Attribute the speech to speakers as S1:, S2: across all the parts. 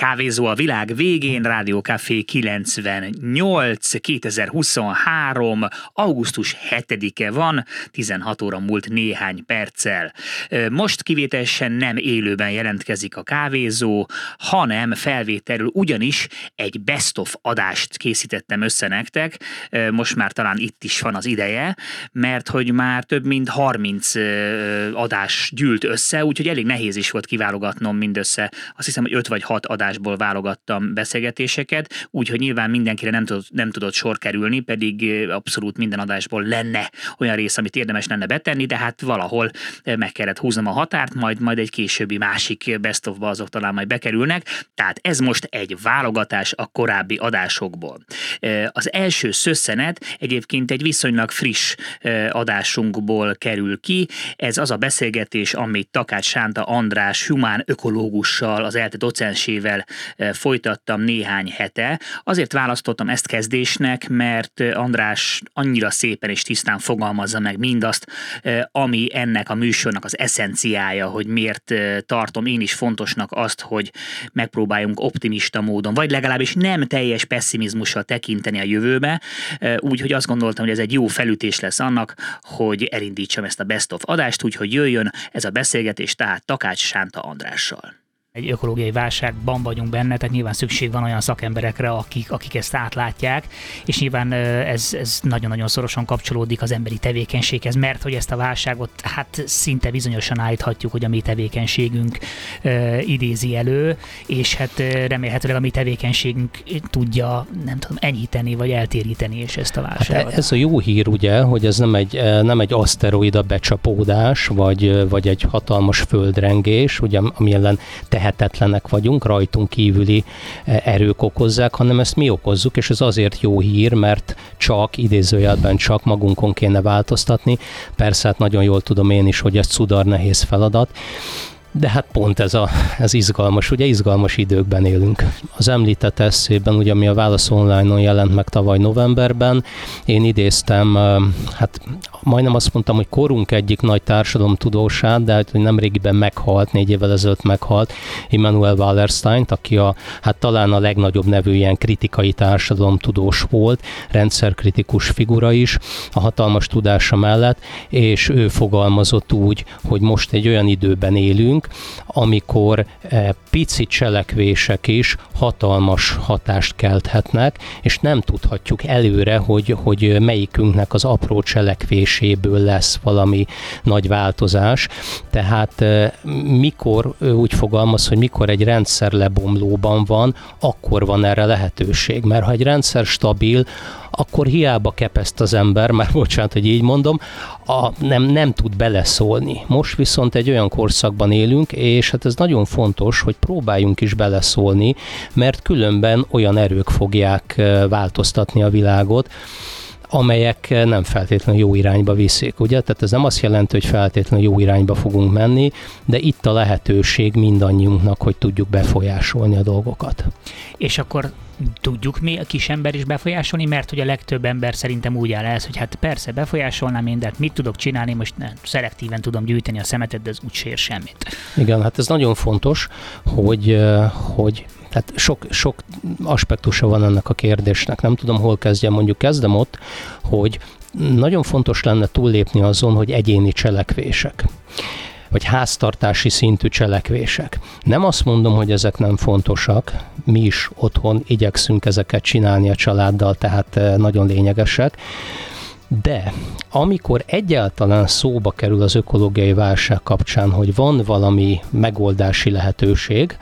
S1: Kávézó a világ végén, Rádió Café 98, 2023, augusztus 7-e van, 16 óra múlt néhány perccel. Most kivételesen nem élőben jelentkezik a kávézó, hanem felvételül ugyanis egy best of adást készítettem össze nektek, most már talán itt is van az ideje, mert hogy már több mint 30 adás gyűlt össze, úgyhogy elég nehéz is volt kiválogatnom mindössze, azt hiszem, hogy 5 vagy 6 adásból válogattam beszélgetéseket, úgyhogy nyilván mindenkire nem tudott, nem tudott sor kerülni, pedig abszolút minden adásból lenne olyan rész, amit érdemes lenne betenni, de hát valahol meg kellett húznom a határt, majd majd egy későbbi másik best of azok talán majd bekerülnek. Tehát ez most egy válogatás a korábbi adásokból. Az első szösszenet egyébként egy viszonylag friss adásunkból kerül ki. Ez az a beszélgetés, amit Takács Sánta András humán ökológussal, az ELTE docensével folytattam néhány hete. Azért választottam ezt kezdésnek, mert András annyira szépen és tisztán fogalmazza meg mindazt, ami ennek a műsornak az eszenciája, hogy miért tartom én is fontosnak azt, hogy megpróbáljunk optimista módon, vagy legalábbis nem teljes pessimizmussal tekinteni a jövőbe, úgyhogy azt gondoltam, hogy ez egy jó felütés lesz annak, hogy elindítsam ezt a best of adást, úgyhogy jöjjön ez a beszélgetés tehát Takács Sánta Andrással
S2: egy ökológiai válságban vagyunk benne, tehát nyilván szükség van olyan szakemberekre, akik, akik ezt átlátják, és nyilván ez, ez nagyon-nagyon szorosan kapcsolódik az emberi tevékenységhez, mert hogy ezt a válságot hát szinte bizonyosan állíthatjuk, hogy a mi tevékenységünk uh, idézi elő, és hát remélhetőleg a mi tevékenységünk tudja, nem tudom, enyhíteni vagy eltéríteni és ezt a válságot.
S3: Hát ez a jó hír ugye, hogy ez nem egy, nem egy aszteroida becsapódás, vagy, vagy egy hatalmas földrengés, ugye, ami ellen te tehetetlenek vagyunk, rajtunk kívüli e, erők okozzák, hanem ezt mi okozzuk, és ez azért jó hír, mert csak, idézőjelben csak magunkon kéne változtatni. Persze, hát nagyon jól tudom én is, hogy ez cudar nehéz feladat, de hát pont ez, a, ez izgalmas, ugye izgalmas időkben élünk. Az említett eszében, ugye ami a Válasz Online-on jelent meg tavaly novemberben, én idéztem, hát majdnem azt mondtam, hogy korunk egyik nagy társadalomtudósát, de hát, hogy nemrégiben meghalt, négy évvel ezelőtt meghalt, Immanuel Wallerstein, aki a, hát talán a legnagyobb nevű ilyen kritikai társadalomtudós volt, rendszerkritikus figura is, a hatalmas tudása mellett, és ő fogalmazott úgy, hogy most egy olyan időben élünk, élünk, amikor eh, pici cselekvések is hatalmas hatást kelthetnek, és nem tudhatjuk előre, hogy, hogy melyikünknek az apró cselekvéséből lesz valami nagy változás. Tehát eh, mikor úgy fogalmaz, hogy mikor egy rendszer lebomlóban van, akkor van erre lehetőség. Mert ha egy rendszer stabil, akkor hiába kepeszt az ember, már bocsánat, hogy így mondom, a, nem, nem tud beleszólni. Most viszont egy olyan korszakban élünk, és hát ez nagyon fontos, hogy próbáljunk is beleszólni, mert különben olyan erők fogják változtatni a világot, amelyek nem feltétlenül jó irányba viszik, ugye? Tehát ez nem azt jelenti, hogy feltétlenül jó irányba fogunk menni, de itt a lehetőség mindannyiunknak, hogy tudjuk befolyásolni a dolgokat.
S2: És akkor tudjuk mi a kis ember is befolyásolni, mert hogy a legtöbb ember szerintem úgy áll ez, hogy hát persze befolyásolnám én, de hát mit tudok csinálni, most nem, szelektíven tudom gyűjteni a szemetet, de ez úgy sér semmit.
S3: Igen, hát ez nagyon fontos, hogy, hogy tehát sok, sok aspektusa van ennek a kérdésnek. Nem tudom, hol kezdjem, mondjuk kezdem ott, hogy nagyon fontos lenne túllépni azon, hogy egyéni cselekvések vagy háztartási szintű cselekvések. Nem azt mondom, hogy ezek nem fontosak, mi is otthon igyekszünk ezeket csinálni a családdal, tehát eh, nagyon lényegesek, de amikor egyáltalán szóba kerül az ökológiai válság kapcsán, hogy van valami megoldási lehetőség,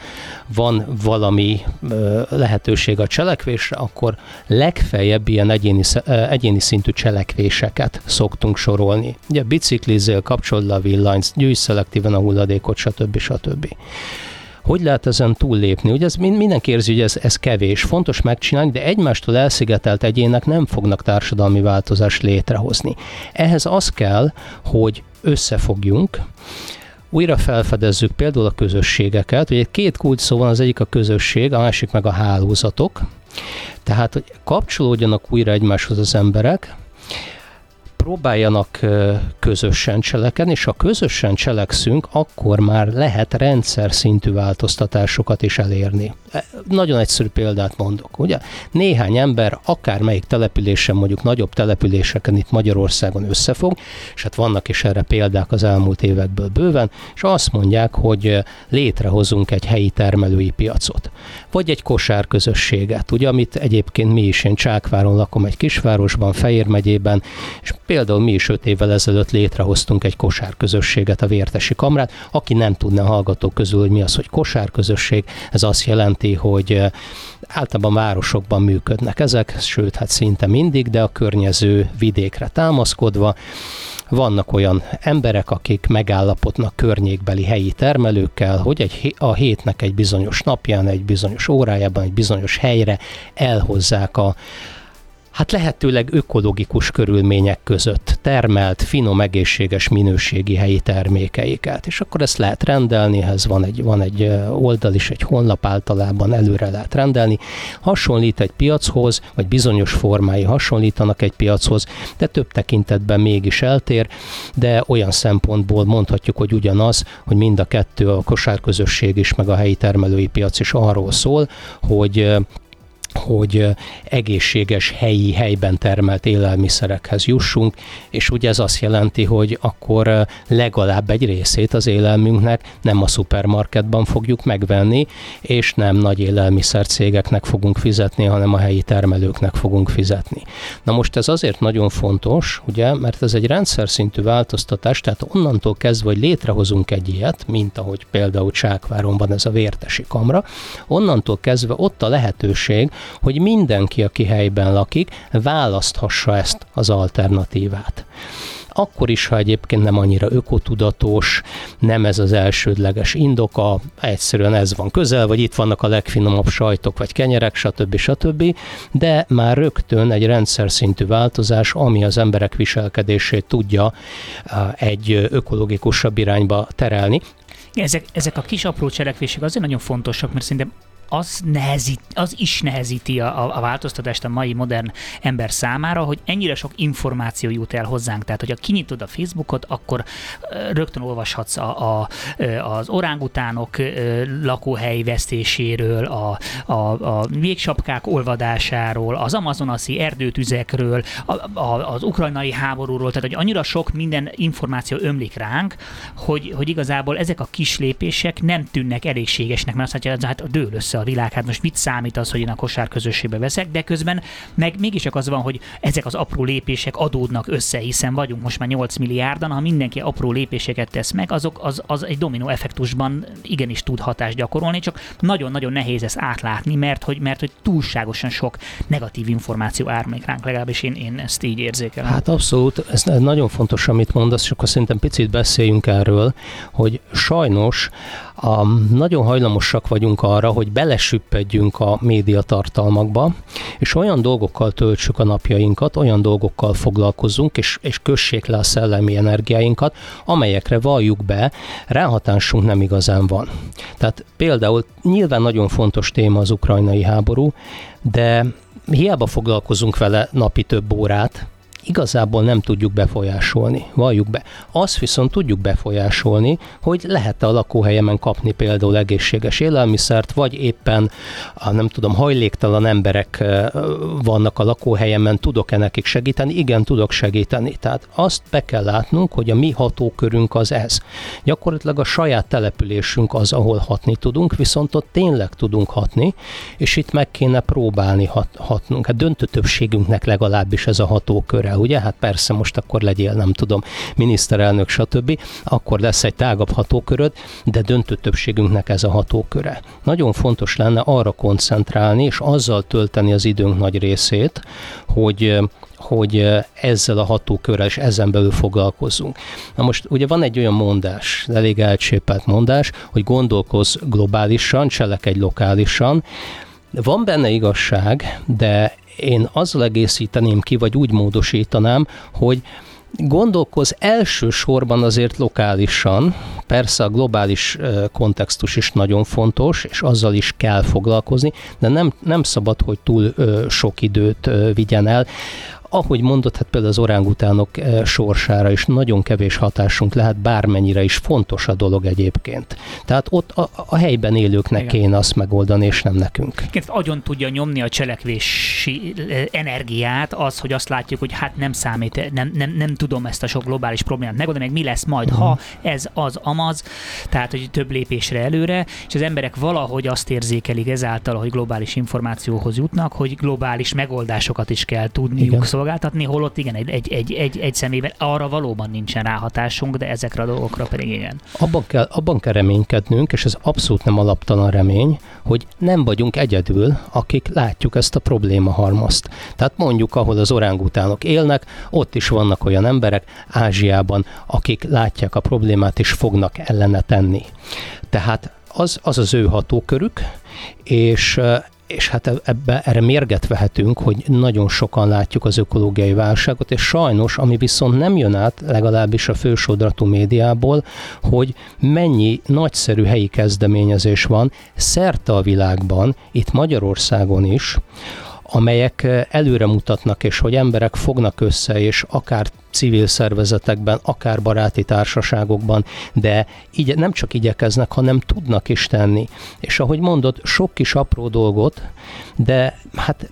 S3: van valami ö, lehetőség a cselekvésre, akkor legfeljebb ilyen egyéni, egyéni szintű cselekvések szoktunk sorolni. Ugye biciklizél, kapcsolod a villanyt, gyűjts szelektíven a hulladékot, stb. stb. Hogy lehet ezen túllépni? Ugye ez mindenki érzi, hogy ez, ez kevés, fontos megcsinálni, de egymástól elszigetelt egyének nem fognak társadalmi változást létrehozni. Ehhez az kell, hogy összefogjunk, újra felfedezzük például a közösségeket. Ugye két kulcs szó van, az egyik a közösség, a másik meg a hálózatok. Tehát, hogy kapcsolódjanak újra egymáshoz az emberek, próbáljanak közösen cselekedni, és ha közösen cselekszünk, akkor már lehet rendszer szintű változtatásokat is elérni. Nagyon egyszerű példát mondok, ugye? Néhány ember akármelyik településen, mondjuk nagyobb településeken itt Magyarországon összefog, és hát vannak is erre példák az elmúlt évekből bőven, és azt mondják, hogy létrehozunk egy helyi termelői piacot, vagy egy kosárközösséget, ugye, amit egyébként mi is, én Csákváron lakom egy kisvárosban, Fejér megyében, és például mi is öt évvel ezelőtt létrehoztunk egy kosárközösséget, a Vértesi Kamrát. Aki nem tudna hallgatók közül, hogy mi az, hogy kosárközösség, ez azt jelenti, hogy általában városokban működnek ezek, sőt, hát szinte mindig, de a környező vidékre támaszkodva. Vannak olyan emberek, akik megállapodnak környékbeli helyi termelőkkel, hogy egy, a hétnek egy bizonyos napján, egy bizonyos órájában, egy bizonyos helyre elhozzák a, hát lehetőleg ökológikus körülmények között termelt, finom, egészséges minőségi helyi termékeiket. És akkor ezt lehet rendelni, ez van egy, van egy oldal is, egy honlap általában előre lehet rendelni. Hasonlít egy piachoz, vagy bizonyos formái hasonlítanak egy piachoz, de több tekintetben mégis eltér, de olyan szempontból mondhatjuk, hogy ugyanaz, hogy mind a kettő, a kosárközösség is, meg a helyi termelői piac is arról szól, hogy hogy egészséges helyi, helyben termelt élelmiszerekhez jussunk, és ugye ez azt jelenti, hogy akkor legalább egy részét az élelmünknek nem a szupermarketban fogjuk megvenni, és nem nagy élelmiszer cégeknek fogunk fizetni, hanem a helyi termelőknek fogunk fizetni. Na most ez azért nagyon fontos, ugye, mert ez egy rendszer szintű változtatás, tehát onnantól kezdve, hogy létrehozunk egy ilyet, mint ahogy például Csákváron van ez a vértesi kamra, onnantól kezdve ott a lehetőség, hogy mindenki, aki helyben lakik, választhassa ezt az alternatívát akkor is, ha egyébként nem annyira ökotudatos, nem ez az elsődleges indoka, egyszerűen ez van közel, vagy itt vannak a legfinomabb sajtok, vagy kenyerek, stb. stb. De már rögtön egy rendszer szintű változás, ami az emberek viselkedését tudja egy ökológikusabb irányba terelni.
S1: Ezek, ezek a kis apró cselekvések azért nagyon fontosak, mert szerintem az, nehezít, az is nehezíti a, a változtatást a mai modern ember számára, hogy ennyire sok információ jut el hozzánk. Tehát, hogyha kinyitod a Facebookot, akkor rögtön olvashatsz a, a, az orángutánok lakóhely vesztéséről, a, a, a végsapkák olvadásáról, az amazonaszi erdőtüzekről, a, a, az ukrajnai háborúról, tehát hogy annyira sok minden információ ömlik ránk, hogy, hogy igazából ezek a kis lépések nem tűnnek elégségesnek, mert azt mondja, hát dől össze a világ, hát most mit számít az, hogy én a kosár közösségbe veszek, de közben meg mégiscsak az van, hogy ezek az apró lépések adódnak össze, hiszen vagyunk most már 8 milliárdan, ha mindenki apró lépéseket tesz meg, azok az, az egy dominó effektusban igenis tud hatást gyakorolni, csak nagyon-nagyon nehéz ezt átlátni, mert hogy, mert hogy túlságosan sok negatív információ ármék ránk, legalábbis én, én ezt így érzékelem.
S3: Hát abszolút, ez nagyon fontos, amit mondasz, és akkor szerintem picit beszéljünk erről, hogy sajnos a, nagyon hajlamosak vagyunk arra, hogy belesüppedjünk a médiatartalmakba, és olyan dolgokkal töltsük a napjainkat, olyan dolgokkal foglalkozunk, és, és kössék le a szellemi energiáinkat, amelyekre valljuk be, ráhatásunk nem igazán van. Tehát például nyilván nagyon fontos téma az ukrajnai háború, de hiába foglalkozunk vele napi több órát, igazából nem tudjuk befolyásolni, valljuk be. Azt viszont tudjuk befolyásolni, hogy lehet-e a lakóhelyemen kapni például egészséges élelmiszert, vagy éppen, nem tudom, hajléktalan emberek vannak a lakóhelyemen, tudok-e nekik segíteni? Igen, tudok segíteni. Tehát azt be kell látnunk, hogy a mi hatókörünk az ez. Gyakorlatilag a saját településünk az, ahol hatni tudunk, viszont ott tényleg tudunk hatni, és itt meg kéne próbálni hat, hatnunk. Hát döntő többségünknek legalábbis ez a hatóköre ugye? Hát persze most akkor legyél, nem tudom, miniszterelnök, stb. Akkor lesz egy tágabb hatóköröd, de döntő többségünknek ez a hatóköre. Nagyon fontos lenne arra koncentrálni, és azzal tölteni az időnk nagy részét, hogy hogy ezzel a hatókörrel és ezen belül foglalkozunk. Na most ugye van egy olyan mondás, elég elcsépelt mondás, hogy gondolkoz globálisan, cselekedj lokálisan. Van benne igazság, de én azzal egészíteném ki, vagy úgy módosítanám, hogy gondolkoz elsősorban azért lokálisan, persze a globális kontextus is nagyon fontos, és azzal is kell foglalkozni, de nem, nem szabad, hogy túl sok időt vigyen el ahogy mondott, hát például az orángutánok sorsára is nagyon kevés hatásunk lehet, bármennyire is fontos a dolog egyébként. Tehát ott a, a helyben élőknek Igen. kéne azt megoldani, és nem nekünk.
S1: Igen, agyon tudja nyomni a cselekvési energiát az, hogy azt látjuk, hogy hát nem számít, nem, nem, nem tudom ezt a sok globális problémát megoldani, meg mi lesz majd, uh-huh. ha mhm. ez az amaz, tehát hogy több lépésre előre, és az emberek valahogy azt érzékelik ezáltal, hogy globális információhoz jutnak, hogy globális megoldásokat is kell tudniuk igen. Szolgáltatni, holott igen, egy, egy, egy, egy, egy személyben arra valóban nincsen ráhatásunk, de ezekre a dolgokra pedig igen.
S3: Abban kell, abban kell reménykednünk, és ez abszolút nem alaptalan remény, hogy nem vagyunk egyedül, akik látjuk ezt a probléma halmazt. Tehát mondjuk, ahol az orángutánok élnek, ott is vannak olyan emberek Ázsiában, akik látják a problémát és fognak ellene tenni. Tehát az az, az ő hatókörük, és és hát ebbe, erre mérget vehetünk, hogy nagyon sokan látjuk az ökológiai válságot, és sajnos, ami viszont nem jön át, legalábbis a fősodratú médiából, hogy mennyi nagyszerű helyi kezdeményezés van szerte a világban, itt Magyarországon is, amelyek előre mutatnak, és hogy emberek fognak össze, és akár civil szervezetekben, akár baráti társaságokban, de így nem csak igyekeznek, hanem tudnak is tenni. És ahogy mondod, sok kis apró dolgot, de hát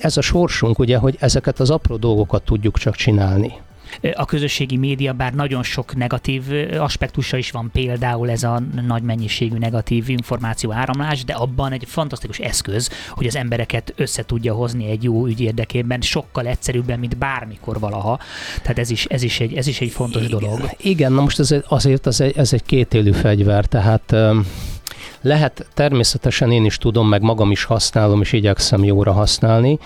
S3: ez a sorsunk, ugye, hogy ezeket az apró dolgokat tudjuk csak csinálni
S1: a közösségi média, bár nagyon sok negatív aspektusa is van, például ez a nagy mennyiségű negatív információ áramlás, de abban egy fantasztikus eszköz, hogy az embereket össze tudja hozni egy jó ügy érdekében, sokkal egyszerűbben, mint bármikor valaha. Tehát ez is, ez is, egy, ez is egy fontos
S3: igen,
S1: dolog.
S3: Igen, na most ez azért ez egy, ez egy kétélű fegyver, tehát lehet, természetesen én is tudom, meg magam is használom, és igyekszem jóra használni,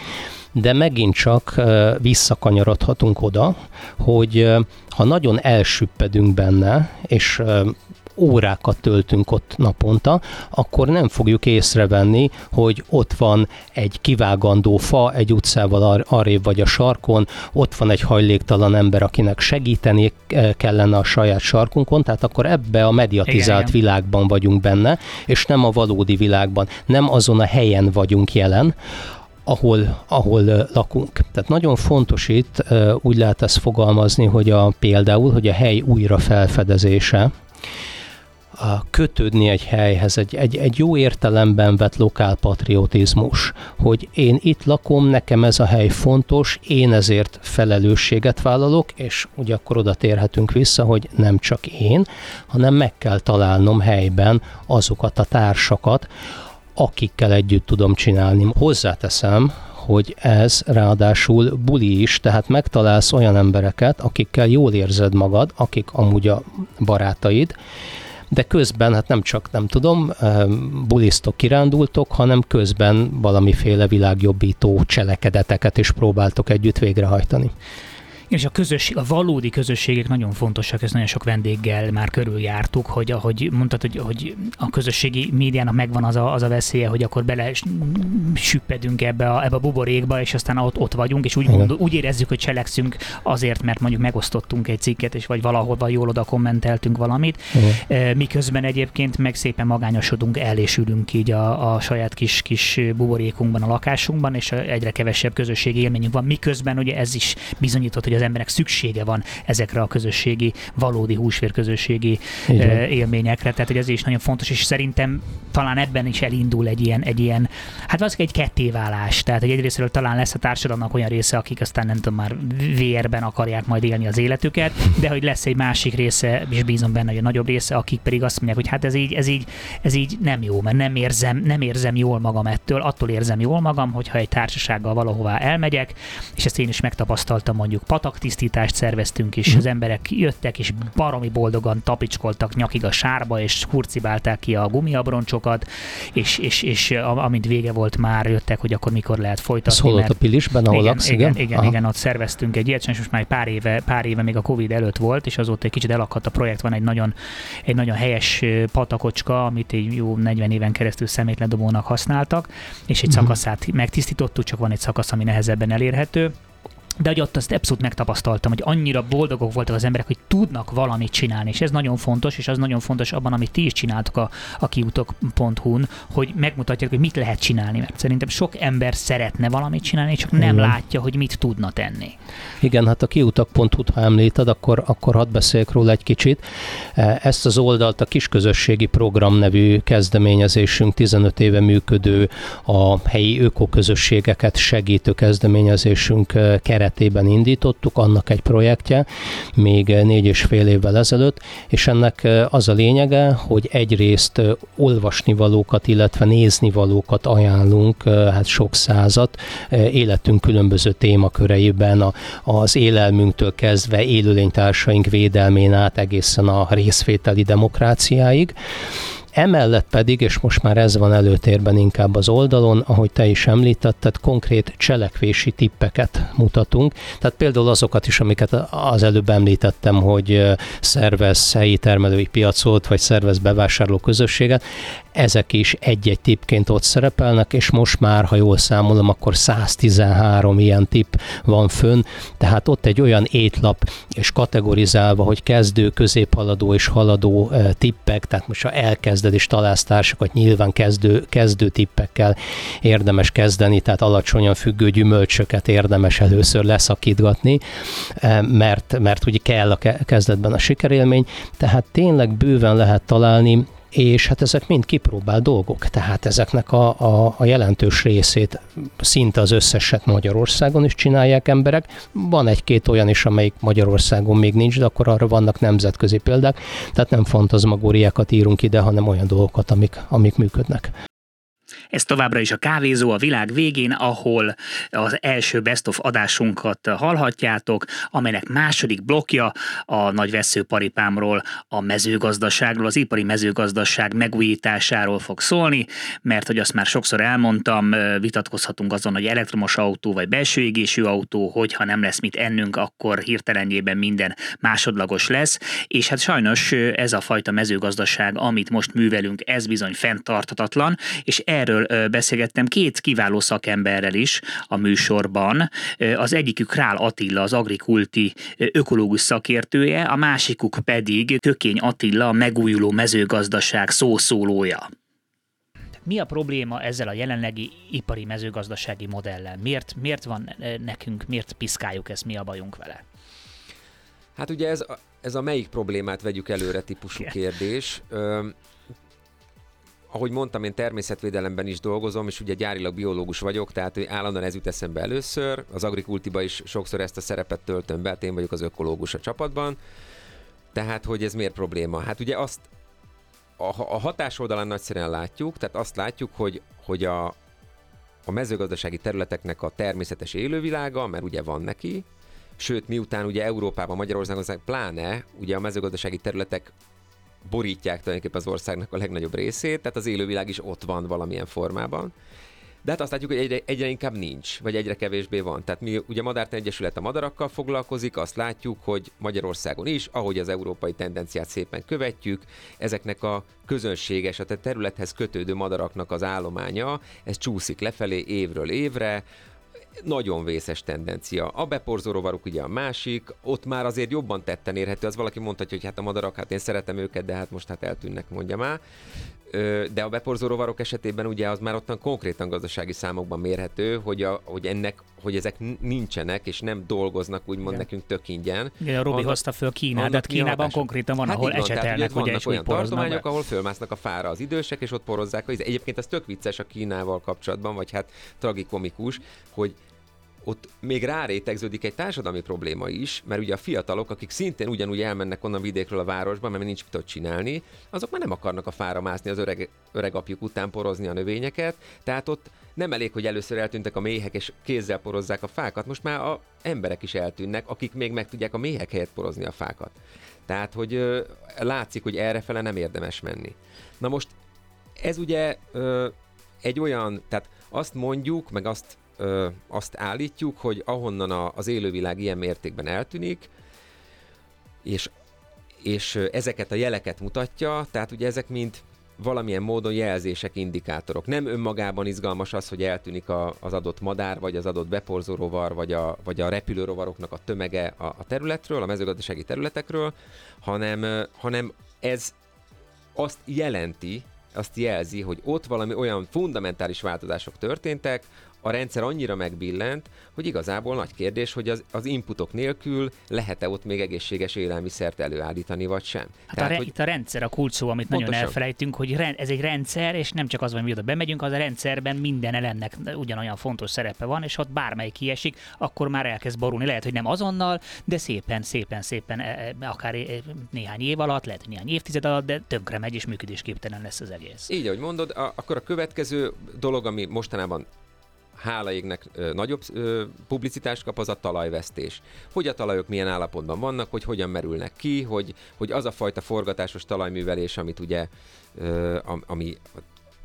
S3: de megint csak visszakanyarodhatunk oda, hogy ha nagyon elsüppedünk benne, és órákat töltünk ott naponta, akkor nem fogjuk észrevenni, hogy ott van egy kivágandó fa egy utcával ar- arrébb vagy a sarkon, ott van egy hajléktalan ember, akinek segíteni kellene a saját sarkunkon, tehát akkor ebbe a mediatizált igen, világban vagyunk benne, és nem a valódi világban, nem azon a helyen vagyunk jelen, ahol, ahol lakunk. Tehát nagyon fontos itt, úgy lehet ezt fogalmazni, hogy a, például, hogy a hely újra felfedezése, kötődni egy helyhez, egy, egy, egy jó értelemben vett lokálpatriotizmus, hogy én itt lakom, nekem ez a hely fontos, én ezért felelősséget vállalok, és ugye akkor oda térhetünk vissza, hogy nem csak én, hanem meg kell találnom helyben azokat a társakat, akikkel együtt tudom csinálni. Hozzáteszem, hogy ez ráadásul buli is, tehát megtalálsz olyan embereket, akikkel jól érzed magad, akik amúgy a barátaid, de közben, hát nem csak, nem tudom, bulisztok, kirándultok, hanem közben valamiféle világjobbító cselekedeteket is próbáltok együtt végrehajtani.
S1: És a közösség, a valódi közösségek nagyon fontosak, ezt nagyon sok vendéggel már körüljártuk, hogy ahogy mondtad, hogy, hogy a közösségi médiának megvan az a, az a veszélye, hogy akkor bele süppedünk ebbe a, ebbe a buborékba, és aztán ott, ott vagyunk, és úgy, gondol, úgy érezzük, hogy cselekszünk azért, mert mondjuk megosztottunk egy cikket, és vagy valahol jól oda kommenteltünk valamit, Igen. miközben egyébként meg szépen magányosodunk, el és ülünk így a, a saját kis, kis buborékunkban, a lakásunkban, és egyre kevesebb közösségi élményünk van, miközben ugye ez is bizonyított, hogy az emberek szüksége van ezekre a közösségi, valódi húsvér közösségi Igen. élményekre. Tehát, hogy ez is nagyon fontos, és szerintem talán ebben is elindul egy ilyen, egy ilyen hát az egy kettéválás. Tehát, hogy egyrésztről talán lesz a társadalomnak olyan része, akik aztán nem tudom, már vérben akarják majd élni az életüket, de hogy lesz egy másik része, és bízom benne, hogy a nagyobb része, akik pedig azt mondják, hogy hát ez így, ez így, ez így nem jó, mert nem érzem, nem érzem jól magam ettől, attól érzem jól magam, hogyha egy társasággal valahová elmegyek, és ezt én is megtapasztaltam mondjuk Pata pataktisztítást szerveztünk is, az emberek jöttek és baromi boldogan tapicskoltak nyakig a sárba, és hurcibálták ki a gumiabroncsokat, és, és, és amint vége volt, már jöttek, hogy akkor mikor lehet folytatni.
S3: Ez a Pilisben, ahol
S1: igen,
S3: laksz,
S1: igen? Igen, igen, igen, ott szerveztünk egy ilyet, és most már egy pár éve, pár éve még a Covid előtt volt, és azóta egy kicsit elakadt a projekt, van egy nagyon, egy nagyon helyes patakocska, amit egy jó 40 éven keresztül szemétledobónak használtak, és egy uh-huh. szakaszát megtisztítottuk, csak van egy szakasz, ami nehezebben elérhető, de hogy ott azt abszolút megtapasztaltam, hogy annyira boldogok voltak az emberek, hogy tudnak valamit csinálni, és ez nagyon fontos, és az nagyon fontos abban, amit ti is csináltok a, a kiutok.hu-n, hogy megmutatják, hogy mit lehet csinálni, mert szerintem sok ember szeretne valamit csinálni, csak nem Igen. látja, hogy mit tudna tenni.
S3: Igen, hát a kiutak.hu-t, ha említed, akkor, akkor hadd beszéljek róla egy kicsit. E, ezt az oldalt a Kisközösségi Program nevű kezdeményezésünk 15 éve működő a helyi ökoközösségeket segítő kezdeményezésünk e, keret keretében indítottuk, annak egy projektje, még négy és fél évvel ezelőtt, és ennek az a lényege, hogy egyrészt olvasnivalókat, illetve néznivalókat ajánlunk, hát sok százat, életünk különböző témaköreiben, az élelmünktől kezdve élőlénytársaink védelmén át egészen a részvételi demokráciáig. Emellett pedig, és most már ez van előtérben inkább az oldalon, ahogy te is említetted, konkrét cselekvési tippeket mutatunk. Tehát például azokat is, amiket az előbb említettem, hogy szervez helyi termelői piacot, vagy szervez bevásárló közösséget, ezek is egy-egy tippként ott szerepelnek, és most már, ha jól számolom, akkor 113 ilyen tipp van fönn, tehát ott egy olyan étlap és kategorizálva, hogy kezdő, középhaladó és haladó tippek, tehát most ha elkezded és találsz társakat, nyilván kezdő, kezdő tippekkel érdemes kezdeni, tehát alacsonyan függő gyümölcsöket érdemes először leszakítgatni, mert, mert ugye kell a kezdetben a sikerélmény, tehát tényleg bőven lehet találni és hát ezek mind kipróbált dolgok, tehát ezeknek a, a, a jelentős részét szinte az összeset Magyarországon is csinálják emberek. Van egy-két olyan is, amelyik Magyarországon még nincs, de akkor arra vannak nemzetközi példák, tehát nem fantazmagóriákat írunk ide, hanem olyan dolgokat, amik, amik működnek.
S4: Ez továbbra is a kávézó a világ végén, ahol az első Best of adásunkat hallhatjátok, amelynek második blokja a nagy veszőparipámról, a mezőgazdaságról, az ipari mezőgazdaság megújításáról fog szólni, mert hogy azt már sokszor elmondtam, vitatkozhatunk azon, hogy elektromos autó vagy belső égésű autó, hogyha nem lesz mit ennünk, akkor hirtelenjében minden másodlagos lesz, és hát sajnos ez a fajta mezőgazdaság, amit most művelünk, ez bizony fenntarthatatlan, és erről erről beszélgettem két kiváló szakemberrel is a műsorban. Az egyikük Král Attila, az agrikulti ökológus szakértője, a másikuk pedig Kökény Attila, a megújuló mezőgazdaság szószólója.
S1: Mi a probléma ezzel a jelenlegi ipari mezőgazdasági modellel? Miért, miért van nekünk, miért piszkáljuk ezt, mi a bajunk vele?
S5: Hát ugye ez, ez a melyik problémát vegyük előre típusú kérdés ahogy mondtam, én természetvédelemben is dolgozom, és ugye gyárilag biológus vagyok, tehát állandóan ez jut eszembe először. Az agrikultiba is sokszor ezt a szerepet töltöm be, hát én vagyok az ökológus a csapatban. Tehát, hogy ez miért probléma? Hát ugye azt a, a hatás oldalán nagyszerűen látjuk, tehát azt látjuk, hogy, hogy a, a mezőgazdasági területeknek a természetes élővilága, mert ugye van neki, sőt, miután ugye Európában, Magyarországon pláne, ugye a mezőgazdasági területek borítják tulajdonképpen az országnak a legnagyobb részét, tehát az élővilág is ott van valamilyen formában. De hát azt látjuk, hogy egyre, egyre inkább nincs, vagy egyre kevésbé van. Tehát mi ugye Madártan Egyesület a madarakkal foglalkozik, azt látjuk, hogy Magyarországon is, ahogy az európai tendenciát szépen követjük, ezeknek a közönséges, a területhez kötődő madaraknak az állománya, ez csúszik lefelé évről évre, nagyon vészes tendencia. A beporzó rovarok ugye a másik, ott már azért jobban tetten érhető, az valaki mondhatja, hogy hát a madarak, hát én szeretem őket, de hát most hát eltűnnek, mondja már. De a beporzó rovarok esetében ugye az már ottan konkrétan gazdasági számokban mérhető, hogy, a, hogy ennek, hogy ezek nincsenek és nem dolgoznak úgymond Igen. nekünk tök ingyen.
S1: Igen, a Robi annak, hozta föl Kínát, de hát Kínában konkrétan van, hát ahol van, ecsetelnek,
S5: ugye, vannak olyan tartományok, ahol fölmásznak a fára az idősek, és ott porozzák. Egyébként ez tök vicces a Kínával kapcsolatban, vagy hát tragikomikus, hogy ott még rárétegződik egy társadalmi probléma is, mert ugye a fiatalok, akik szintén ugyanúgy elmennek onnan vidékről a városba, mert nincs mit csinálni, azok már nem akarnak a fára mászni az öreg, öreg apjuk után porozni a növényeket, tehát ott nem elég, hogy először eltűntek a méhek és kézzel porozzák a fákat, most már a emberek is eltűnnek, akik még meg tudják a méhek helyett porozni a fákat. Tehát, hogy látszik, hogy errefele nem érdemes menni. Na most ez ugye egy olyan, tehát azt mondjuk, meg azt ö, azt állítjuk, hogy ahonnan a, az élővilág ilyen mértékben eltűnik, és, és ezeket a jeleket mutatja, tehát ugye ezek mind valamilyen módon jelzések, indikátorok. Nem önmagában izgalmas az, hogy eltűnik a, az adott madár, vagy az adott beporzó rovar, vagy a, vagy a repülőrovaroknak a tömege a, a területről, a mezőgazdasági területekről, hanem, hanem ez azt jelenti, azt jelzi, hogy ott valami olyan fundamentális változások történtek, a rendszer annyira megbillent, hogy igazából nagy kérdés, hogy az, az inputok nélkül lehet-e ott még egészséges élelmiszert előállítani, vagy sem.
S1: Hát Tehát, a re- hogy... itt a rendszer a kulcs szó, amit pontosan. nagyon elfelejtünk, hogy ez egy rendszer, és nem csak az, hogy mi oda bemegyünk, az a rendszerben minden elemnek ugyanolyan fontos szerepe van, és ott bármely kiesik, akkor már elkezd borulni. Lehet, hogy nem azonnal, de szépen, szépen, szépen, e, e, akár e, néhány év alatt, lehet, hogy néhány évtized alatt, de tönkre megy, és működésképtelen lesz az egész.
S5: Így, ahogy mondod, a, akkor a következő dolog, ami mostanában hála nagyobb ö, publicitást kap, az a talajvesztés. Hogy a talajok milyen állapotban vannak, hogy hogyan merülnek ki, hogy, hogy az a fajta forgatásos talajművelés, amit ugye, ami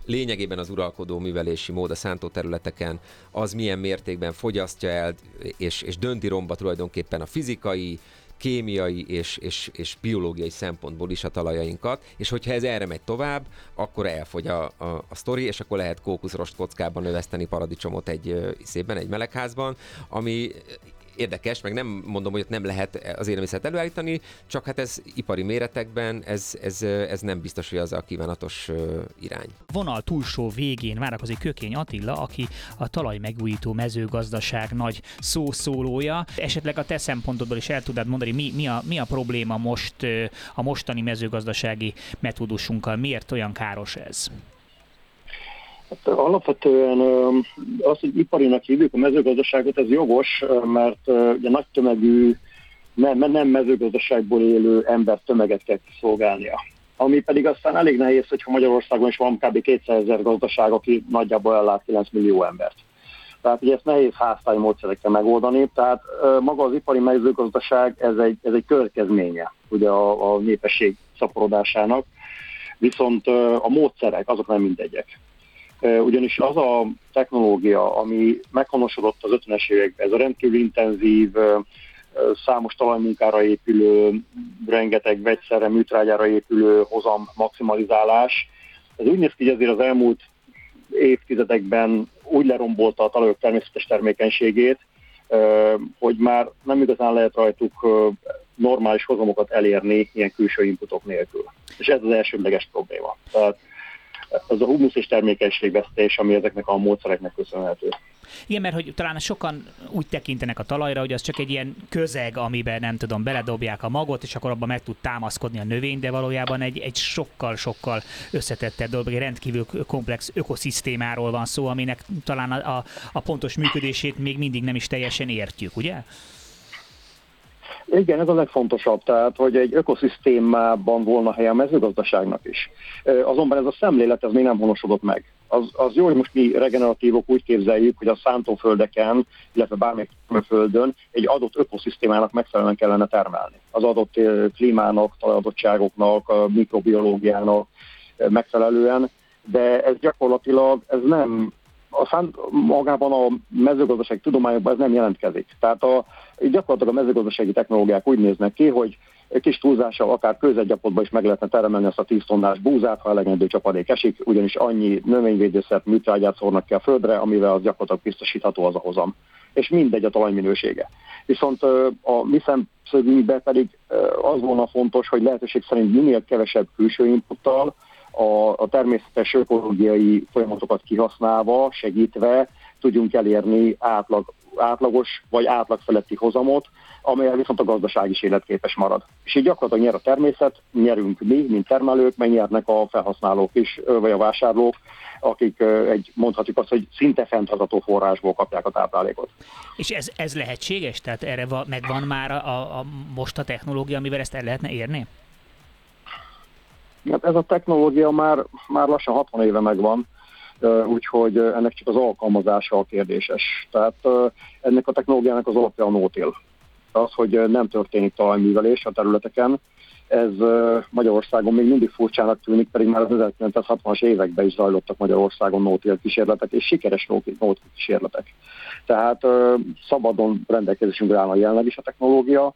S5: lényegében az uralkodó művelési mód a szántó területeken, az milyen mértékben fogyasztja el, és, és dönti romba tulajdonképpen a fizikai, kémiai és, és, és biológiai szempontból is a talajainkat, és hogyha ez erre megy tovább, akkor elfogy a, a, a sztori, és akkor lehet kókuszrost kockában növeszteni paradicsomot egy szében, egy melegházban, ami érdekes, meg nem mondom, hogy ott nem lehet az élelmiszert előállítani, csak hát ez ipari méretekben, ez, ez, ez nem biztos, hogy az a kívánatos irány.
S1: Vonal túlsó végén várakozik Kökény Attila, aki a talaj megújító mezőgazdaság nagy szószólója. Esetleg a te szempontodból is el tudod mondani, mi, mi, a, mi a probléma most a mostani mezőgazdasági metódusunkkal, miért olyan káros ez?
S6: Hát alapvetően az, hogy iparinak hívjuk a mezőgazdaságot, ez jogos, mert ugye nagy tömegű, nem, nem mezőgazdaságból élő ember tömeget kell szolgálnia. Ami pedig aztán elég nehéz, hogyha Magyarországon is van kb. 200 ezer gazdaság, aki nagyjából ellát 9 millió embert. Tehát ugye ezt nehéz háztály módszerekkel megoldani, tehát maga az ipari mezőgazdaság ez egy, ez egy következménye ugye a, a népesség szaporodásának, viszont a módszerek azok nem mindegyek ugyanis az a technológia, ami meghonosodott az 50-es években, ez a rendkívül intenzív, számos talajmunkára épülő, rengeteg vegyszerre, műtrágyára épülő hozam maximalizálás, ez úgy néz ki, hogy azért az elmúlt évtizedekben úgy lerombolta a talajok természetes termékenységét, hogy már nem igazán lehet rajtuk normális hozamokat elérni ilyen külső inputok nélkül. És ez az elsődleges probléma. Tehát az a humusz és termékenységvesztés, ami ezeknek a módszereknek köszönhető.
S1: Igen, mert hogy talán sokan úgy tekintenek a talajra, hogy az csak egy ilyen közeg, amiben nem tudom, beledobják a magot, és akkor abban meg tud támaszkodni a növény, de valójában egy, egy sokkal-sokkal összetettebb dolog, egy rendkívül komplex ökoszisztémáról van szó, aminek talán a, a, a pontos működését még mindig nem is teljesen értjük, ugye?
S6: Igen, ez a legfontosabb, tehát hogy egy ökoszisztémában volna helye a mezőgazdaságnak is. Azonban ez a szemlélet ez még nem honosodott meg. Az, az jó, hogy most mi regeneratívok úgy képzeljük, hogy a szántóföldeken, illetve bármelyik földön egy adott ökoszisztémának megfelelően kellene termelni. Az adott klímának, talajadottságoknak, mikrobiológiának megfelelően, de ez gyakorlatilag ez nem a szánt, magában a mezőgazdasági tudományokban ez nem jelentkezik. Tehát a, gyakorlatilag a mezőgazdasági technológiák úgy néznek ki, hogy egy kis túlzással akár kőzetgyapotba is meg lehetne termelni azt a 10 tonnás búzát, ha elegendő csapadék esik, ugyanis annyi növényvédőszert, műtrágyát szórnak ki a földre, amivel az gyakorlatilag biztosítható az a hozam. És mindegy a talajminősége. Viszont a mi szemszögünkben pedig az volna fontos, hogy lehetőség szerint minél kevesebb külső inputtal, a, a természetes ökológiai folyamatokat kihasználva, segítve tudjunk elérni átlag, átlagos vagy átlag feletti hozamot, amelyel viszont a gazdaság is életképes marad. És így gyakorlatilag nyer a természet, nyerünk mi, mint termelők, meg nyernek a felhasználók is, vagy a vásárlók, akik egy, mondhatjuk azt, hogy szinte fenntartható forrásból kapják a táplálékot.
S1: És ez, ez lehetséges? Tehát erre va, megvan már a, a, most a technológia, amivel ezt el lehetne érni?
S6: Hát ez a technológia már, már lassan 60 éve megvan, úgyhogy ennek csak az alkalmazása a kérdéses. Tehát ennek a technológiának az alapja a nótil. Az, hogy nem történik talajművelés a területeken, ez Magyarországon még mindig furcsának tűnik, pedig már az 1960-as években is zajlottak Magyarországon nótil kísérletek, és sikeres nótil kísérletek. Tehát szabadon rendelkezésünkre állna jelenleg is a technológia,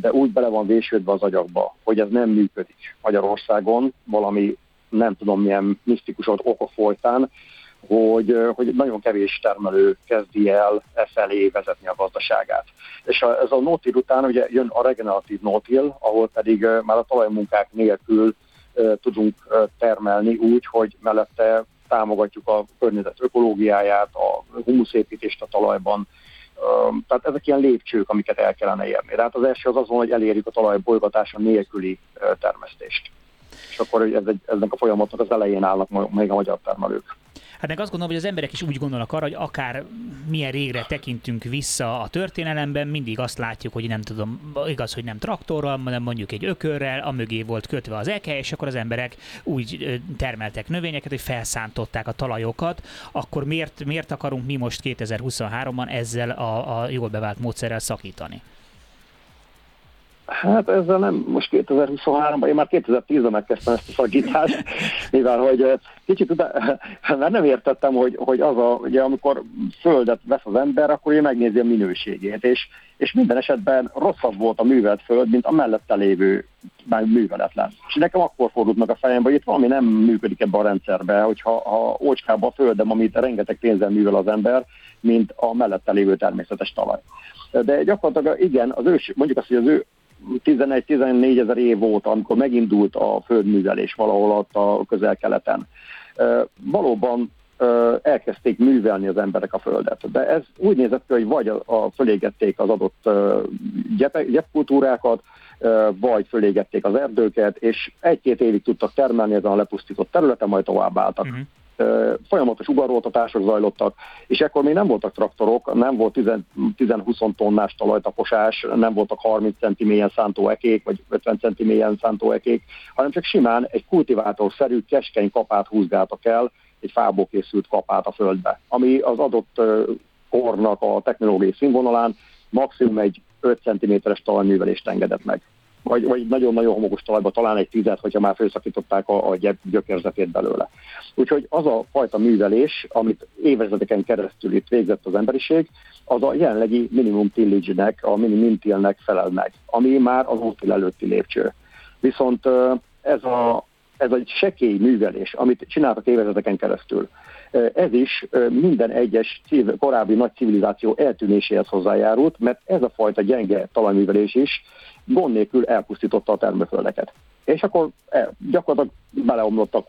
S6: de úgy bele van vésődve az agyakba, hogy ez nem működik Magyarországon valami nem tudom milyen misztikus okok folytán, hogy, hogy nagyon kevés termelő kezdi el e felé vezetni a gazdaságát. És a, ez a nótil után ugye jön a regeneratív nótil, ahol pedig már a talajmunkák nélkül tudunk termelni úgy, hogy mellette támogatjuk a környezet ökológiáját, a humuszépítést a talajban, tehát ezek ilyen lépcsők, amiket el kellene érni. Tehát az első az azon, hogy elérjük a talaj bolygatása nélküli termesztést. És akkor ez egy, ennek a folyamatnak az elején állnak még a magyar termelők.
S1: Hát meg azt gondolom, hogy az emberek is úgy gondolnak arra, hogy akár milyen régre tekintünk vissza a történelemben, mindig azt látjuk, hogy nem tudom, igaz, hogy nem traktorral, hanem mondjuk egy ökörrel, a mögé volt kötve az eke, és akkor az emberek úgy termeltek növényeket, hogy felszántották a talajokat, akkor miért, miért akarunk mi most 2023-ban ezzel a, a jól bevált módszerrel szakítani?
S6: Hát ezzel nem, most 2023-ban, én már 2010-ben megkezdtem ezt a szakítást, mivel hogy kicsit utána, mert nem értettem, hogy, hogy az a, ugye amikor földet vesz az ember, akkor ő megnézi a minőségét, és, és minden esetben rosszabb volt a művelt föld, mint a mellette lévő műveletlen. És nekem akkor fordult meg a fejembe, hogy itt valami nem működik ebben a rendszerben, hogyha ha ócskába a földem, amit rengeteg pénzzel művel az ember, mint a mellette lévő természetes talaj. De gyakorlatilag igen, az ő, mondjuk azt, hogy az ő 11-14 ezer év óta, amikor megindult a földművelés valahol ott a közel-keleten, valóban elkezdték művelni az emberek a földet. De ez úgy nézett ki, hogy vagy a, fölégették az adott gyepkultúrákat, vagy fölégették az erdőket, és egy-két évig tudtak termelni ezen a lepusztított területen, majd továbbálltak. Uh-huh folyamatos ugaroltatások zajlottak, és ekkor még nem voltak traktorok, nem volt 10-20 tonnás talajtaposás, nem voltak 30 cm mélyen szántó ekék, vagy 50 cm mélyen szántó ekék, hanem csak simán egy kultivátorszerű keskeny kapát húzgáltak el, egy fából készült kapát a földbe, ami az adott kornak a technológiai színvonalán maximum egy 5 cm-es talajművelést engedett meg vagy, vagy nagyon-nagyon homokos talajba talán egy tizet, hogyha már felszakították a, a gyökérzetét belőle. Úgyhogy az a fajta művelés, amit évezredeken keresztül itt végzett az emberiség, az a jelenlegi minimum tillage-nek, a minimum tillnek felel meg, ami már az ótil előtti lépcső. Viszont ez a, ez egy sekély művelés, amit csináltak évezredeken keresztül, ez is minden egyes korábbi nagy civilizáció eltűnéséhez hozzájárult, mert ez a fajta gyenge talajművelés is gond nélkül elpusztította a termőföldeket. És akkor e, gyakorlatilag beleomlott a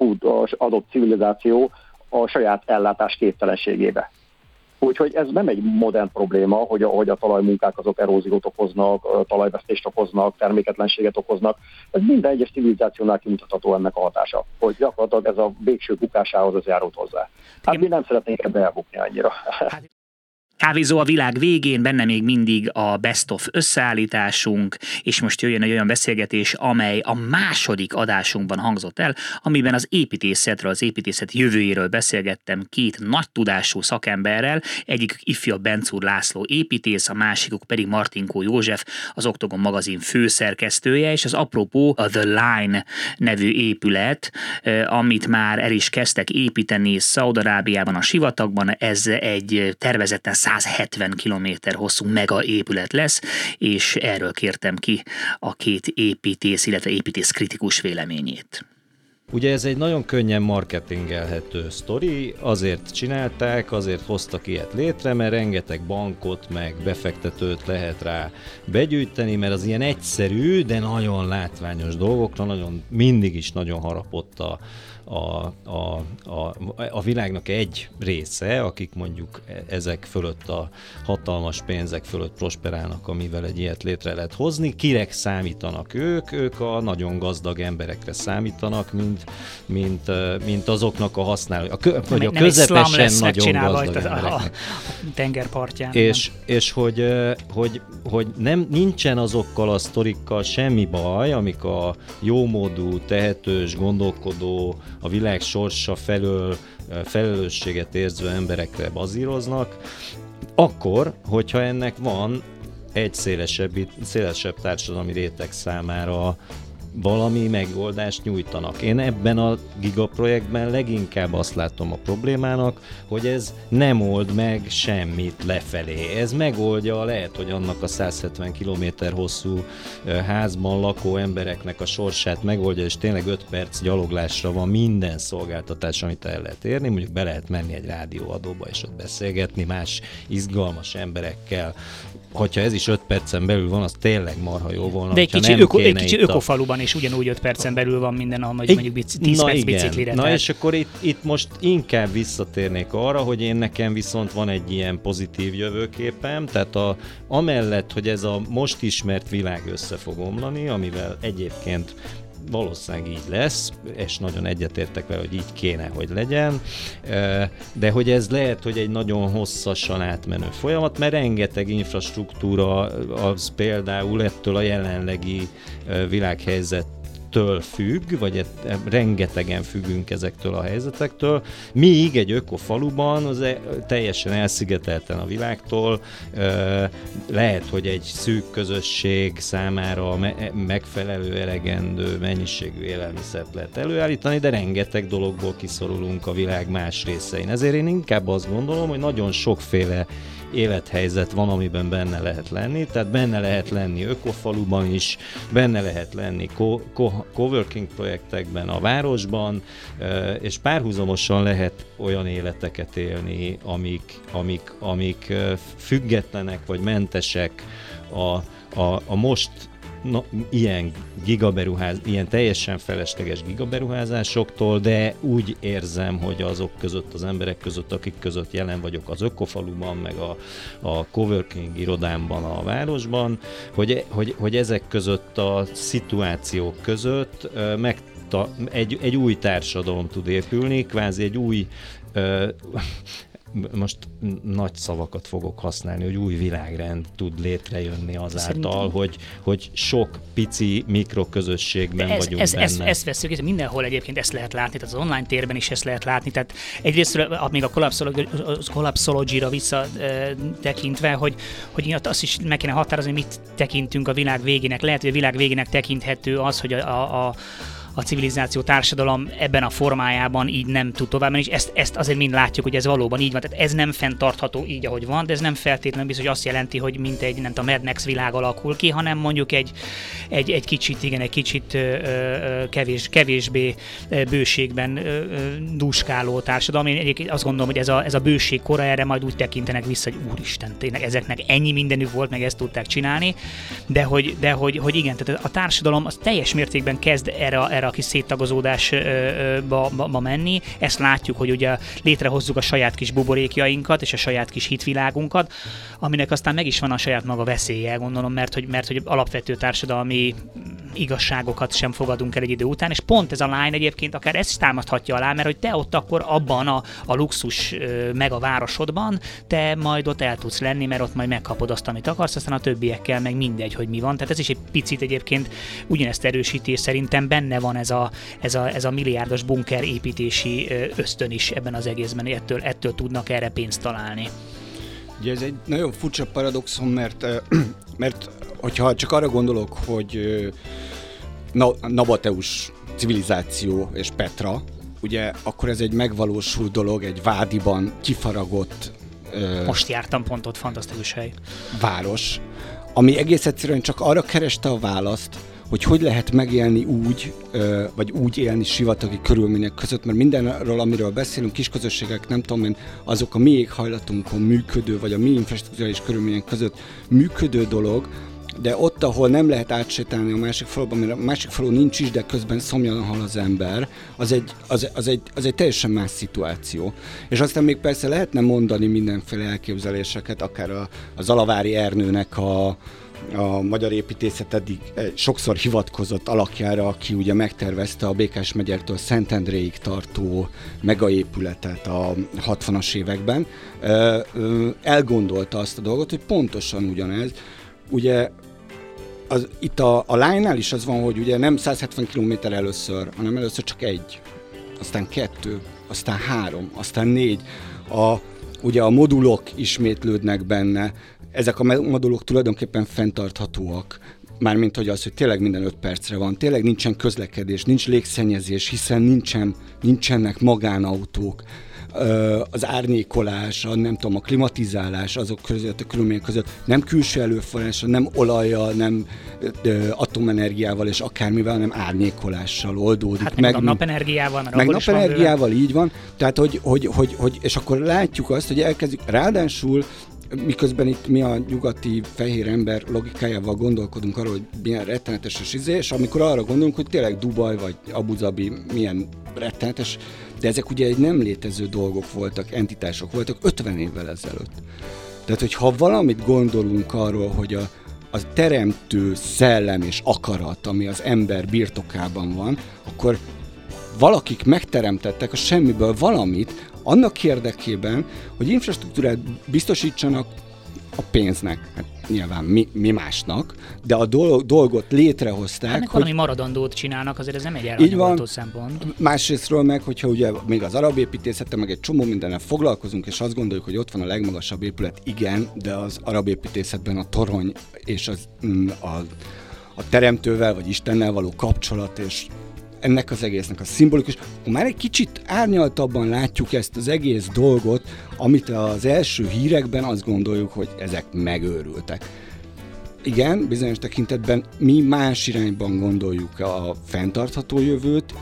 S6: adott civilizáció a saját ellátás képtelenségébe. Úgyhogy ez nem egy modern probléma, hogy a, hogy a talajmunkák azok eróziót okoznak, talajvesztést okoznak, terméketlenséget okoznak. Ez minden egyes civilizációnál kimutatható ennek a hatása, hogy gyakorlatilag ez a végső bukásához az járult hozzá. Hát mi nem szeretnénk ebbe elbukni annyira. Hát
S4: Kávézó a világ végén, benne még mindig a best of összeállításunk, és most jöjjön egy olyan beszélgetés, amely a második adásunkban hangzott el, amiben az építészetről, az építészet jövőjéről beszélgettem két nagy tudású szakemberrel, egyik ifjabb Bencúr László építész, a másikuk pedig Martinkó József, az Oktogon magazin főszerkesztője, és az apropó a The Line nevű épület, amit már el is kezdtek építeni Szaudarábiában, a sivatagban, ez egy tervezetten 170 km hosszú mega épület lesz, és erről kértem ki a két építész, illetve építész kritikus véleményét.
S7: Ugye ez egy nagyon könnyen marketingelhető sztori, azért csinálták, azért hoztak ilyet létre, mert rengeteg bankot meg befektetőt lehet rá begyűjteni, mert az ilyen egyszerű, de nagyon látványos dolgokra nagyon mindig is nagyon harapott a, a, a, a, a világnak egy része, akik mondjuk ezek fölött a hatalmas pénzek fölött prosperálnak, amivel egy ilyet létre lehet hozni. Kirek számítanak ők? Ők a nagyon gazdag emberekre számítanak, mint, mint, mint azoknak a használói, a, kö, vagy a közepesen nagyon gazdag
S1: embereknek. A, a tengerpartján.
S7: És, és hogy, hogy, hogy nem, nincsen azokkal a sztorikkal semmi baj, amik a jómódú, tehetős, gondolkodó, a világ sorsa felől felelősséget érző emberekre bazíroznak, akkor, hogyha ennek van egy szélesebb, szélesebb társadalmi réteg számára valami megoldást nyújtanak. Én ebben a gigaprojektben leginkább azt látom a problémának, hogy ez nem old meg semmit lefelé. Ez megoldja, lehet, hogy annak a 170 km hosszú házban lakó embereknek a sorsát megoldja, és tényleg 5 perc gyaloglásra van minden szolgáltatás, amit el lehet érni. Mondjuk be lehet menni egy rádióadóba és ott beszélgetni más izgalmas emberekkel, hogyha ez is 5 percen belül van, az tényleg marha jó volna.
S1: De egy kicsi, öko, egy kicsi ökofaluban is ugyanúgy 5 percen belül van minden, ahol mondjuk 10
S7: Na
S1: perc
S7: igen.
S1: biciklire.
S7: Na
S1: tehát-
S7: és akkor itt, itt most inkább visszatérnék arra, hogy én nekem viszont van egy ilyen pozitív jövőképem, tehát a, amellett, hogy ez a most ismert világ össze fog omlani, amivel egyébként valószínűleg így lesz, és nagyon egyetértek vele, hogy így kéne, hogy legyen, de hogy ez lehet, hogy egy nagyon hosszasan átmenő folyamat, mert rengeteg infrastruktúra az például ettől a jelenlegi világhelyzet től függ, vagy et, rengetegen függünk ezektől a helyzetektől, míg egy ökofaluban az e, teljesen elszigetelten a világtól, e, lehet, hogy egy szűk közösség számára me- megfelelő, elegendő mennyiségű élelmiszert lehet előállítani, de rengeteg dologból kiszorulunk a világ más részein. Ezért én inkább azt gondolom, hogy nagyon sokféle élethelyzet van, amiben benne lehet lenni, tehát benne lehet lenni ökofaluban is, benne lehet lenni co- co- coworking projektekben a városban, és párhuzamosan lehet olyan életeket élni, amik, amik, amik függetlenek vagy mentesek a, a, a most na, ilyen gigaberuház, ilyen teljesen felesleges gigaberuházásoktól, de úgy érzem, hogy azok között, az emberek között, akik között jelen vagyok az ökofaluban, meg a, a coworking irodámban a városban, hogy, hogy, hogy ezek között a szituációk között meg egy, egy új társadalom tud épülni, kvázi egy új most nagy szavakat fogok használni, hogy új világrend tud létrejönni azáltal, Szerintem... hogy, hogy sok pici mikroközösségben ez, vagyunk
S1: ez,
S7: benne.
S1: Ezt, ezt veszük, ez mindenhol egyébként ezt lehet látni, tehát az online térben is ezt lehet látni, tehát egyrészt még a Collapsology-ra vissza tekintve, hogy, hogy azt is meg kéne határozni, mit tekintünk a világ végének. Lehet, hogy a világ végének tekinthető az, hogy a, a, a a civilizáció, társadalom ebben a formájában így nem tud tovább menni, és ezt, ezt azért mind látjuk, hogy ez valóban így van. Tehát ez nem fenntartható így, ahogy van, de ez nem feltétlenül biztos, hogy azt jelenti, hogy mint egy nem tudom, Mad Max világ alakul ki, hanem mondjuk egy, egy, egy kicsit, igen, egy kicsit ö, ö, kevés, kevésbé bőségben ö, duskáló társadalom. Én egyébként azt gondolom, hogy ez a, ez a bőség kora erre majd úgy tekintenek vissza, hogy úristen, tényleg ezeknek ennyi mindenük volt, meg ezt tudták csinálni, de hogy, de hogy, hogy igen, tehát a társadalom az teljes mértékben kezd erre, erre erre a kis széttagozódásba ba, ba menni. Ezt látjuk, hogy ugye létrehozzuk a saját kis buborékjainkat és a saját kis hitvilágunkat, aminek aztán meg is van a saját maga veszélye, gondolom, mert hogy, mert hogy alapvető társadalmi igazságokat sem fogadunk el egy idő után, és pont ez a line egyébként akár ezt is támaszthatja alá, mert hogy te ott akkor abban a, a luxus meg a városodban, te majd ott el tudsz lenni, mert ott majd megkapod azt, amit akarsz, aztán a többiekkel meg mindegy, hogy mi van. Tehát ez is egy picit egyébként ugyanezt erősíti, és szerintem benne van ez a, ez a, ez a milliárdos bunker építési ösztön is ebben az egészben, ettől, ettől tudnak erre pénzt találni.
S8: Ugye ez egy nagyon furcsa paradoxon, mert, mert hogyha csak arra gondolok, hogy na, Nabateus civilizáció és Petra, ugye akkor ez egy megvalósult dolog, egy vádiban kifaragott
S1: most jártam pont ott, fantasztikus hely.
S8: Város, ami egész egyszerűen csak arra kereste a választ, hogy hogy lehet megélni úgy, vagy úgy élni sivatagi körülmények között, mert mindenről, amiről beszélünk, kisközösségek, nem tudom én, azok a mi éghajlatunkon működő, vagy a mi infrastruktúrális körülmények között működő dolog, de ott, ahol nem lehet átsétálni a másik faluban, mert a másik falu nincs is, de közben szomjan hal az ember, az egy, az, az, egy, az egy teljesen más szituáció. És aztán még persze lehetne mondani mindenféle elképzeléseket, akár a, a Zalavári Ernőnek a, a magyar építészet eddig sokszor hivatkozott alakjára, aki ugye megtervezte a Békás megyertől Szentendréig tartó megaépületet a 60-as években, elgondolta azt a dolgot, hogy pontosan ugyanez, ugye az, itt a, a line is az van, hogy ugye nem 170 km először, hanem először csak egy, aztán kettő, aztán három, aztán négy. A, ugye a modulok ismétlődnek benne, ezek a modulok tulajdonképpen fenntarthatóak. mármint hogy az, hogy tényleg minden 5 percre van, tényleg nincsen közlekedés, nincs légszennyezés, hiszen nincsen, nincsenek magánautók, az árnyékolás, a, nem tudom, a klimatizálás azok között, a körülmények között nem külső előforrás, nem olajjal, nem atomenergiával és akármivel, hanem árnyékolással oldódik.
S1: Hát meg, meg napenergiával, mert
S8: meg napenergiával, így van. Tehát, hogy, hogy, hogy, hogy, és akkor látjuk azt, hogy elkezdjük, ráadásul miközben itt mi a nyugati fehér ember logikájával gondolkodunk arról, hogy milyen rettenetes a izé, és amikor arra gondolunk, hogy tényleg Dubaj vagy Abu Dhabi milyen rettenetes, de ezek ugye egy nem létező dolgok voltak, entitások voltak 50 évvel ezelőtt. Tehát, hogy ha valamit gondolunk arról, hogy a, a teremtő szellem és akarat, ami az ember birtokában van, akkor valakik megteremtettek a semmiből valamit, annak érdekében, hogy infrastruktúrát biztosítsanak a pénznek, hát nyilván mi, mi másnak, de a dolog, dolgot létrehozták. Hát
S1: hogy valami maradandót csinálnak, azért ez nem egy elhanyagolható szempont.
S8: Másrésztről meg, hogyha ugye még az arab építészete, meg egy csomó mindennel foglalkozunk, és azt gondoljuk, hogy ott van a legmagasabb épület, igen, de az arab építészetben a torony és az, mm, a, a teremtővel, vagy Istennel való kapcsolat, és ennek az egésznek a szimbolikus. Már egy kicsit árnyaltabban látjuk ezt az egész dolgot, amit az első hírekben azt gondoljuk, hogy ezek megőrültek. Igen, bizonyos tekintetben mi más irányban gondoljuk a fenntartható jövőt,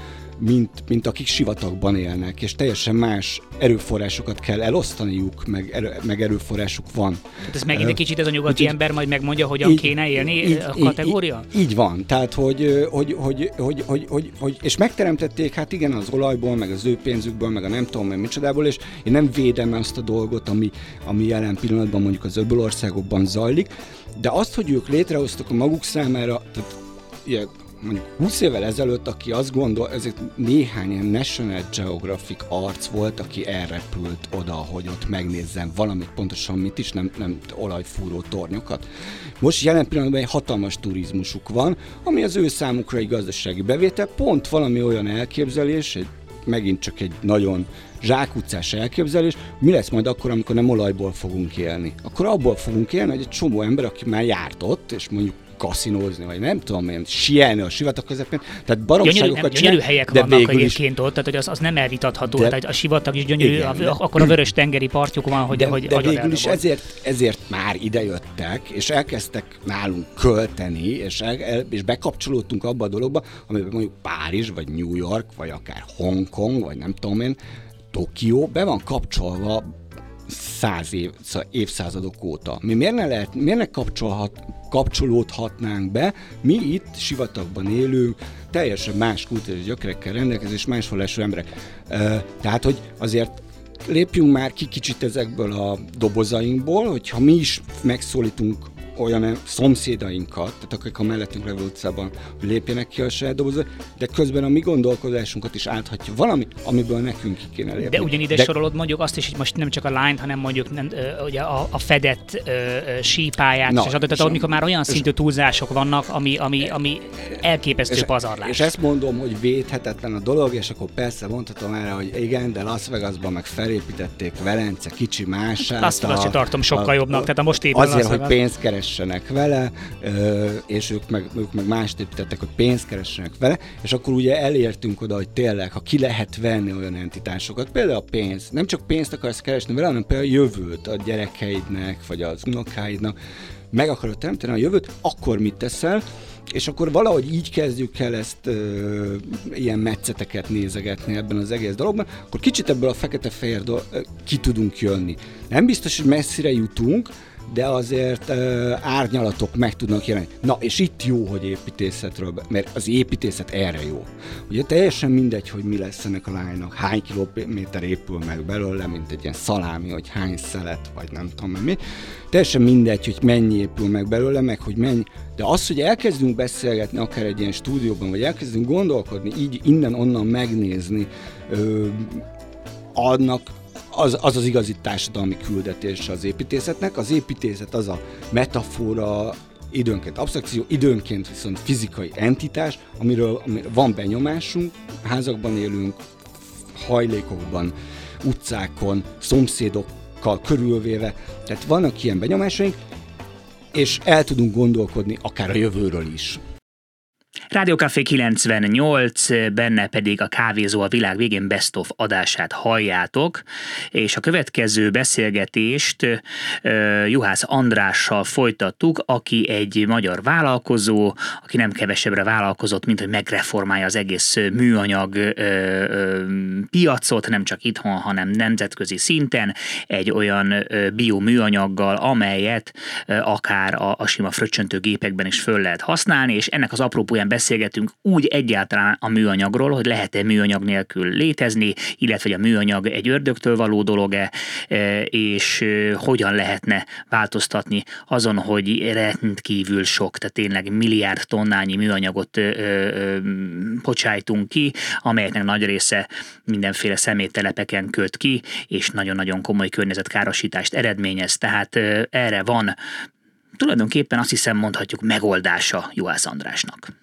S8: mint, mint akik sivatagban élnek, és teljesen más erőforrásokat kell elosztaniuk, meg, erő, meg erőforrásuk van.
S1: Tehát ez megint egy kicsit ez a nyugati így, ember majd megmondja, hogyan így, kéne élni így, a kategória?
S8: Így, így van, tehát hogy, hogy, hogy, hogy, hogy, hogy, hogy, és megteremtették, hát igen, az olajból, meg az ő pénzükből, meg a nem tudom, meg micsodából, és én nem védem azt a dolgot, ami, ami jelen pillanatban mondjuk az öböl országokban zajlik, de azt, hogy ők létrehoztak a maguk számára, tehát ilyen mondjuk 20 évvel ezelőtt, aki azt gondol, ezek néhány ilyen National Geographic arc volt, aki elrepült oda, hogy ott megnézzem valamit, pontosan mit is, nem, nem olajfúró tornyokat. Most jelen pillanatban egy hatalmas turizmusuk van, ami az ő számukra egy gazdasági bevétel, pont valami olyan elképzelés, egy, megint csak egy nagyon zsákutcás elképzelés, mi lesz majd akkor, amikor nem olajból fogunk élni? Akkor abból fogunk élni, hogy egy csomó ember, aki már járt ott, és mondjuk kaszinózni, vagy nem tudom én, sielni a sivatag közepén. Tehát baromságokat
S1: gyönyörű, gyönyörű helyek de vannak egyébként ott, tehát hogy az, az nem elvitatható. De, tehát a sivatag is gyönyörű, igen, a, akkor a vörös tengeri partjuk van, hogy,
S8: de,
S1: hogy
S8: de végül is ezért, ezért már idejöttek, és elkezdtek nálunk költeni, és, el, és bekapcsolódtunk abba a dologba, amiben mondjuk Párizs, vagy New York, vagy akár Hongkong, vagy nem tudom én, Tokió be van kapcsolva száz év, évszázadok óta. Mi miért ne, lehet, miért ne kapcsolhat, kapcsolódhatnánk be? Mi itt sivatagban élünk, teljesen más kultúrás gyökerekkel rendelkező és más vallású emberek. Tehát, hogy azért lépjünk már ki kicsit ezekből a dobozainkból, hogyha mi is megszólítunk olyan szomszédainkat, tehát akik a mellettünk levő utcában, hogy lépjenek ki a saját dobozba, de közben a mi gondolkodásunkat is áthatja valami, amiből nekünk ki kéne lépni.
S1: De ugyanide de... sorolod mondjuk azt is, hogy most nem csak a line, hanem mondjuk nem, ugye a, a fedett ö, sípályát, Na, és adott, tehát amikor már olyan szintű túlzások vannak, ami, ami, ami elképesztő és, pazarlás.
S8: És ezt mondom, hogy védhetetlen a dolog, és akkor persze mondhatom erre, hogy igen, de Las Vegasban meg felépítették Velence kicsi mását.
S1: Las Vegas tartom sokkal a, jobbnak, tehát a most épül
S8: Azért, hogy pénzt keres keressenek vele, és ők meg, ők meg mást építettek, hogy pénzt keressenek vele, és akkor ugye elértünk oda, hogy tényleg, ha ki lehet venni olyan entitásokat, például a pénz, nem csak pénzt akarsz keresni vele, hanem például a jövőt a gyerekeidnek, vagy az unokáidnak, meg akarod teremteni a jövőt, akkor mit teszel? És akkor valahogy így kezdjük el ezt ö, ilyen metszeteket nézegetni ebben az egész dologban, akkor kicsit ebből a fekete-fehér do- ki tudunk jönni. Nem biztos, hogy messzire jutunk, de azért uh, árnyalatok meg tudnak jelenni. Na, és itt jó, hogy építészetről, mert az építészet erre jó. Ugye teljesen mindegy, hogy mi lesz ennek a lánynak, hány kilométer épül meg belőle, mint egy ilyen szalámi, hogy hány szelet, vagy nem tudom mi. Teljesen mindegy, hogy mennyi épül meg belőle, meg hogy mennyi. De az, hogy elkezdünk beszélgetni akár egy ilyen stúdióban, vagy elkezdünk gondolkodni, így innen-onnan megnézni, ö, annak az, az az igazi társadalmi küldetés az építészetnek. Az építészet az a metafora, időnként absztrakció, időnként viszont fizikai entitás, amiről, amiről van benyomásunk, házakban élünk, hajlékokban, utcákon, szomszédokkal körülvéve, tehát vannak ilyen benyomásaink, és el tudunk gondolkodni akár a jövőről is.
S4: Rádiókafé 98, benne pedig a Kávézó a világ végén Best of adását halljátok, és a következő beszélgetést uh, Juhász Andrással folytattuk, aki egy magyar vállalkozó, aki nem kevesebbre vállalkozott, mint hogy megreformálja az egész műanyag piacot, nem csak itthon, hanem nemzetközi szinten, egy olyan bioműanyaggal, amelyet akár a, a sima fröccsöntő gépekben is föl lehet használni, és ennek az apropóján beszélgetünk úgy egyáltalán a műanyagról, hogy lehet-e műanyag nélkül létezni, illetve hogy a műanyag egy ördögtől való dolog-e, e, és hogyan lehetne változtatni azon, hogy rendkívül sok, tehát tényleg milliárd tonnányi műanyagot pocsájtunk ki, amelyeknek nagy része mindenféle szeméttelepeken köt ki, és nagyon-nagyon komoly környezetkárosítást eredményez. Tehát erre van tulajdonképpen azt hiszem mondhatjuk megoldása Juhász Andrásnak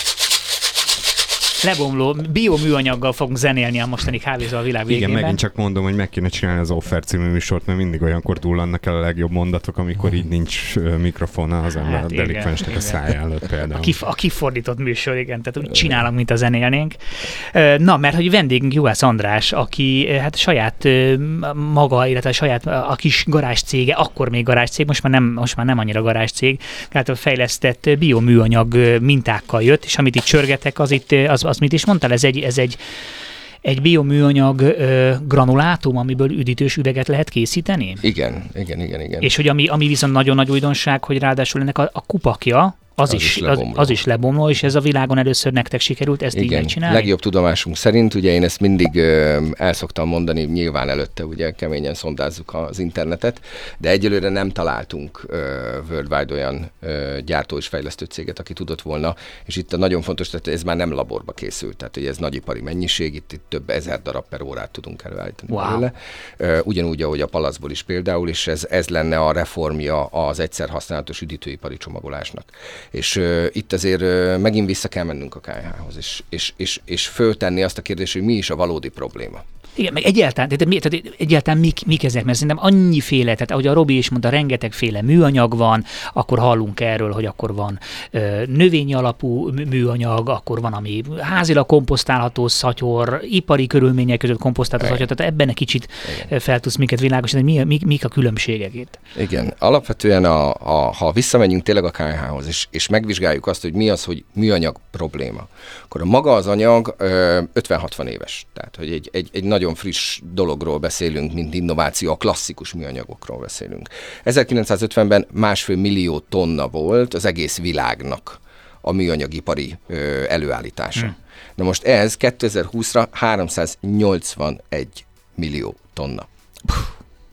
S4: lebomló bioműanyaggal fogunk zenélni a mostani kávézó a világ végén.
S9: Igen, megint csak mondom, hogy meg kéne csinálni az Offer című műsort, mert mindig olyankor dullannak el a legjobb mondatok, amikor így nincs mikrofona az ember hát, a delikvensnek a szája előtt például. A,
S1: kif- a kifordított műsor, igen, tehát úgy csinálunk, mint a zenélnénk. Na, mert hogy vendégünk Juhász András, aki hát saját maga, illetve saját a kis garázs cége, akkor még garázs cég, most már nem, most már nem annyira garázs cég, tehát fejlesztett bioműanyag mintákkal jött, és amit itt csörgetek, az itt az, az mit is mondtál, ez egy, ez egy, egy bioműanyag ö, granulátum, amiből üdítős üveget lehet készíteni?
S10: Igen, igen, igen, igen.
S1: És hogy ami, ami viszont nagyon nagy újdonság, hogy ráadásul ennek a, a kupakja, az, az, is, is az, az is lebomló, és ez a világon először nektek sikerült ezt Igen, így megcsinálni?
S10: legjobb tudomásunk szerint, ugye én ezt mindig ö, el szoktam mondani, nyilván előtte ugye keményen szondázzuk az internetet, de egyelőre nem találtunk ö, worldwide olyan ö, gyártó és fejlesztő céget, aki tudott volna, és itt a nagyon fontos, tehát ez már nem laborba készült, tehát hogy ez nagyipari mennyiség, itt, itt több ezer darab per órát tudunk előállítani wow. belőle. Ö, ugyanúgy, ahogy a palacból is például, és ez, ez lenne a reformja az egyszer használatos üdítőipari csomagolásnak. És uh, itt azért uh, megint vissza kell mennünk a KH-hoz, és, és, és, és föltenni azt a kérdést, hogy mi is a valódi probléma.
S1: Igen, meg egyáltalán, tehát, tehát egyáltalán mik, mik ezek, mert szerintem annyiféle, tehát ahogy a Robi is mondta, rengetegféle műanyag van, akkor hallunk erről, hogy akkor van ö, növényi alapú műanyag, akkor van, ami házilag komposztálható szatyor, ipari körülmények között komposztálható szatyor, tehát ebben egy kicsit Igen. fel tudsz minket világosítani, mi, mik, mik a különbségek itt?
S10: Igen, alapvetően a, a, ha visszamegyünk tényleg a KH-hoz, és, és megvizsgáljuk azt, hogy mi az, hogy műanyag probléma, akkor a maga az anyag 50-60 éves, tehát hogy egy, egy, egy nagy nagyon friss dologról beszélünk, mint innováció, a klasszikus műanyagokról beszélünk. 1950-ben másfél millió tonna volt az egész világnak a műanyagipari ö, előállítása. Hmm. Na most ez 2020-ra 381 millió tonna. Puh.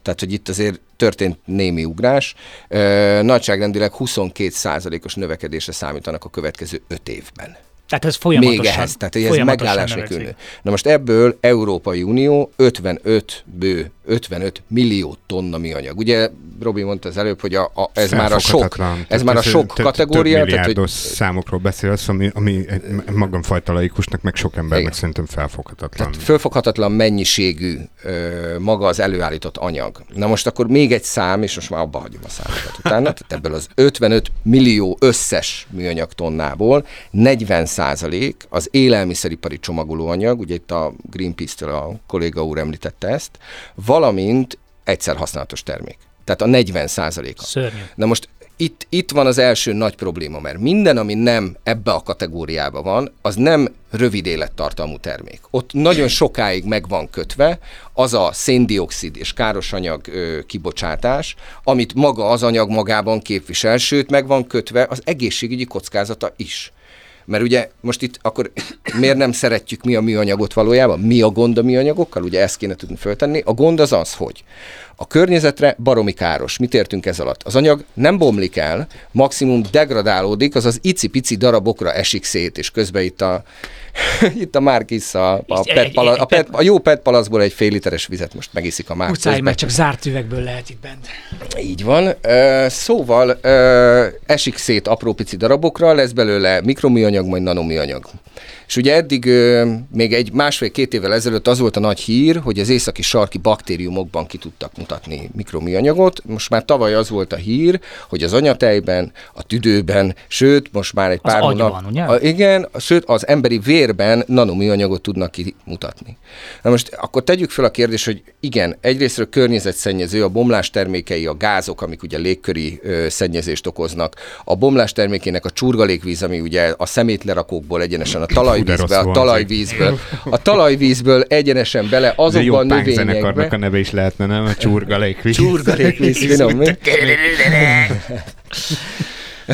S10: Tehát, hogy itt azért történt némi ugrás. Ö, nagyságrendileg 22 os növekedésre számítanak a következő 5 évben.
S1: Tehát ez folyamatosan.
S10: Még ehhez, tehát ez megállás nélkül. Na most ebből Európai Unió 55 bő, 55 millió tonna műanyag. Ugye Robi mondta az előbb, hogy a, a, ez már a sok, ez már a sok kategória.
S9: Több tehát, hogy... számokról beszélsz, ami, ami magam fajta laikusnak, meg sok embernek Igen. szerintem felfoghatatlan.
S10: Tehát felfoghatatlan mennyiségű ö, maga az előállított anyag. Na most akkor még egy szám, és most már abba hagyom a számokat utána. Tehát ebből az 55 millió összes műanyag tonnából 40 százalék az élelmiszeripari csomagolóanyag, ugye itt a Greenpeace-től a kolléga úr említette ezt, valamint egyszer használatos termék. Tehát a 40 százaléka.
S1: Szörnyű.
S10: Na most itt, itt van az első nagy probléma, mert minden, ami nem ebbe a kategóriába van, az nem rövid élettartalmú termék. Ott nagyon sokáig meg van kötve az a széndiokszid és károsanyag ö, kibocsátás, amit maga az anyag magában képvisel, sőt meg van kötve az egészségügyi kockázata is. Mert ugye most itt akkor miért nem szeretjük mi a műanyagot valójában? Mi a gond a műanyagokkal? Ugye ezt kéne tudni föltenni. A gond az az, hogy a környezetre baromi káros. Mit értünk ez alatt? Az anyag nem bomlik el, maximum degradálódik, azaz icipici darabokra esik szét, és közben itt a Itt a Márkis a, a, pet pala, a, pet, a jó pet palaszból egy fél literes vizet most megiszik a Márkis.
S1: Utcáig meg csak zárt üvegből lehet itt bent.
S10: Így van. Szóval esik szét apró pici darabokra, lesz belőle mikroműanyag, majd nanoműanyag. És ugye eddig még egy másfél-két évvel ezelőtt az volt a nagy hír, hogy az északi sarki baktériumokban ki tudtak mutatni mikroműanyagot. Most már tavaly az volt a hír, hogy az anyatejben, a tüdőben, sőt, most már egy
S1: Az
S10: pár hónap...
S1: ugye?
S10: A, igen, sőt, az emberi vérben nanoműanyagot tudnak kimutatni. Na most akkor tegyük fel a kérdést, hogy igen, egyrésztről környezetszennyező, a bomlás termékei, a gázok, amik ugye légköri ö, szennyezést okoznak, a bomlás termékének a csurgalékvíz, ami ugye a szemétlerakókból egyenesen a talajvízbe, a talajvízből, a talajvízből egyenesen bele azokban a
S9: punkzenekarnak a
S10: növényekbe.
S9: neve is lehetne, nem? A csurgalékvíz.
S10: Csurgalékvíz, finom, mi?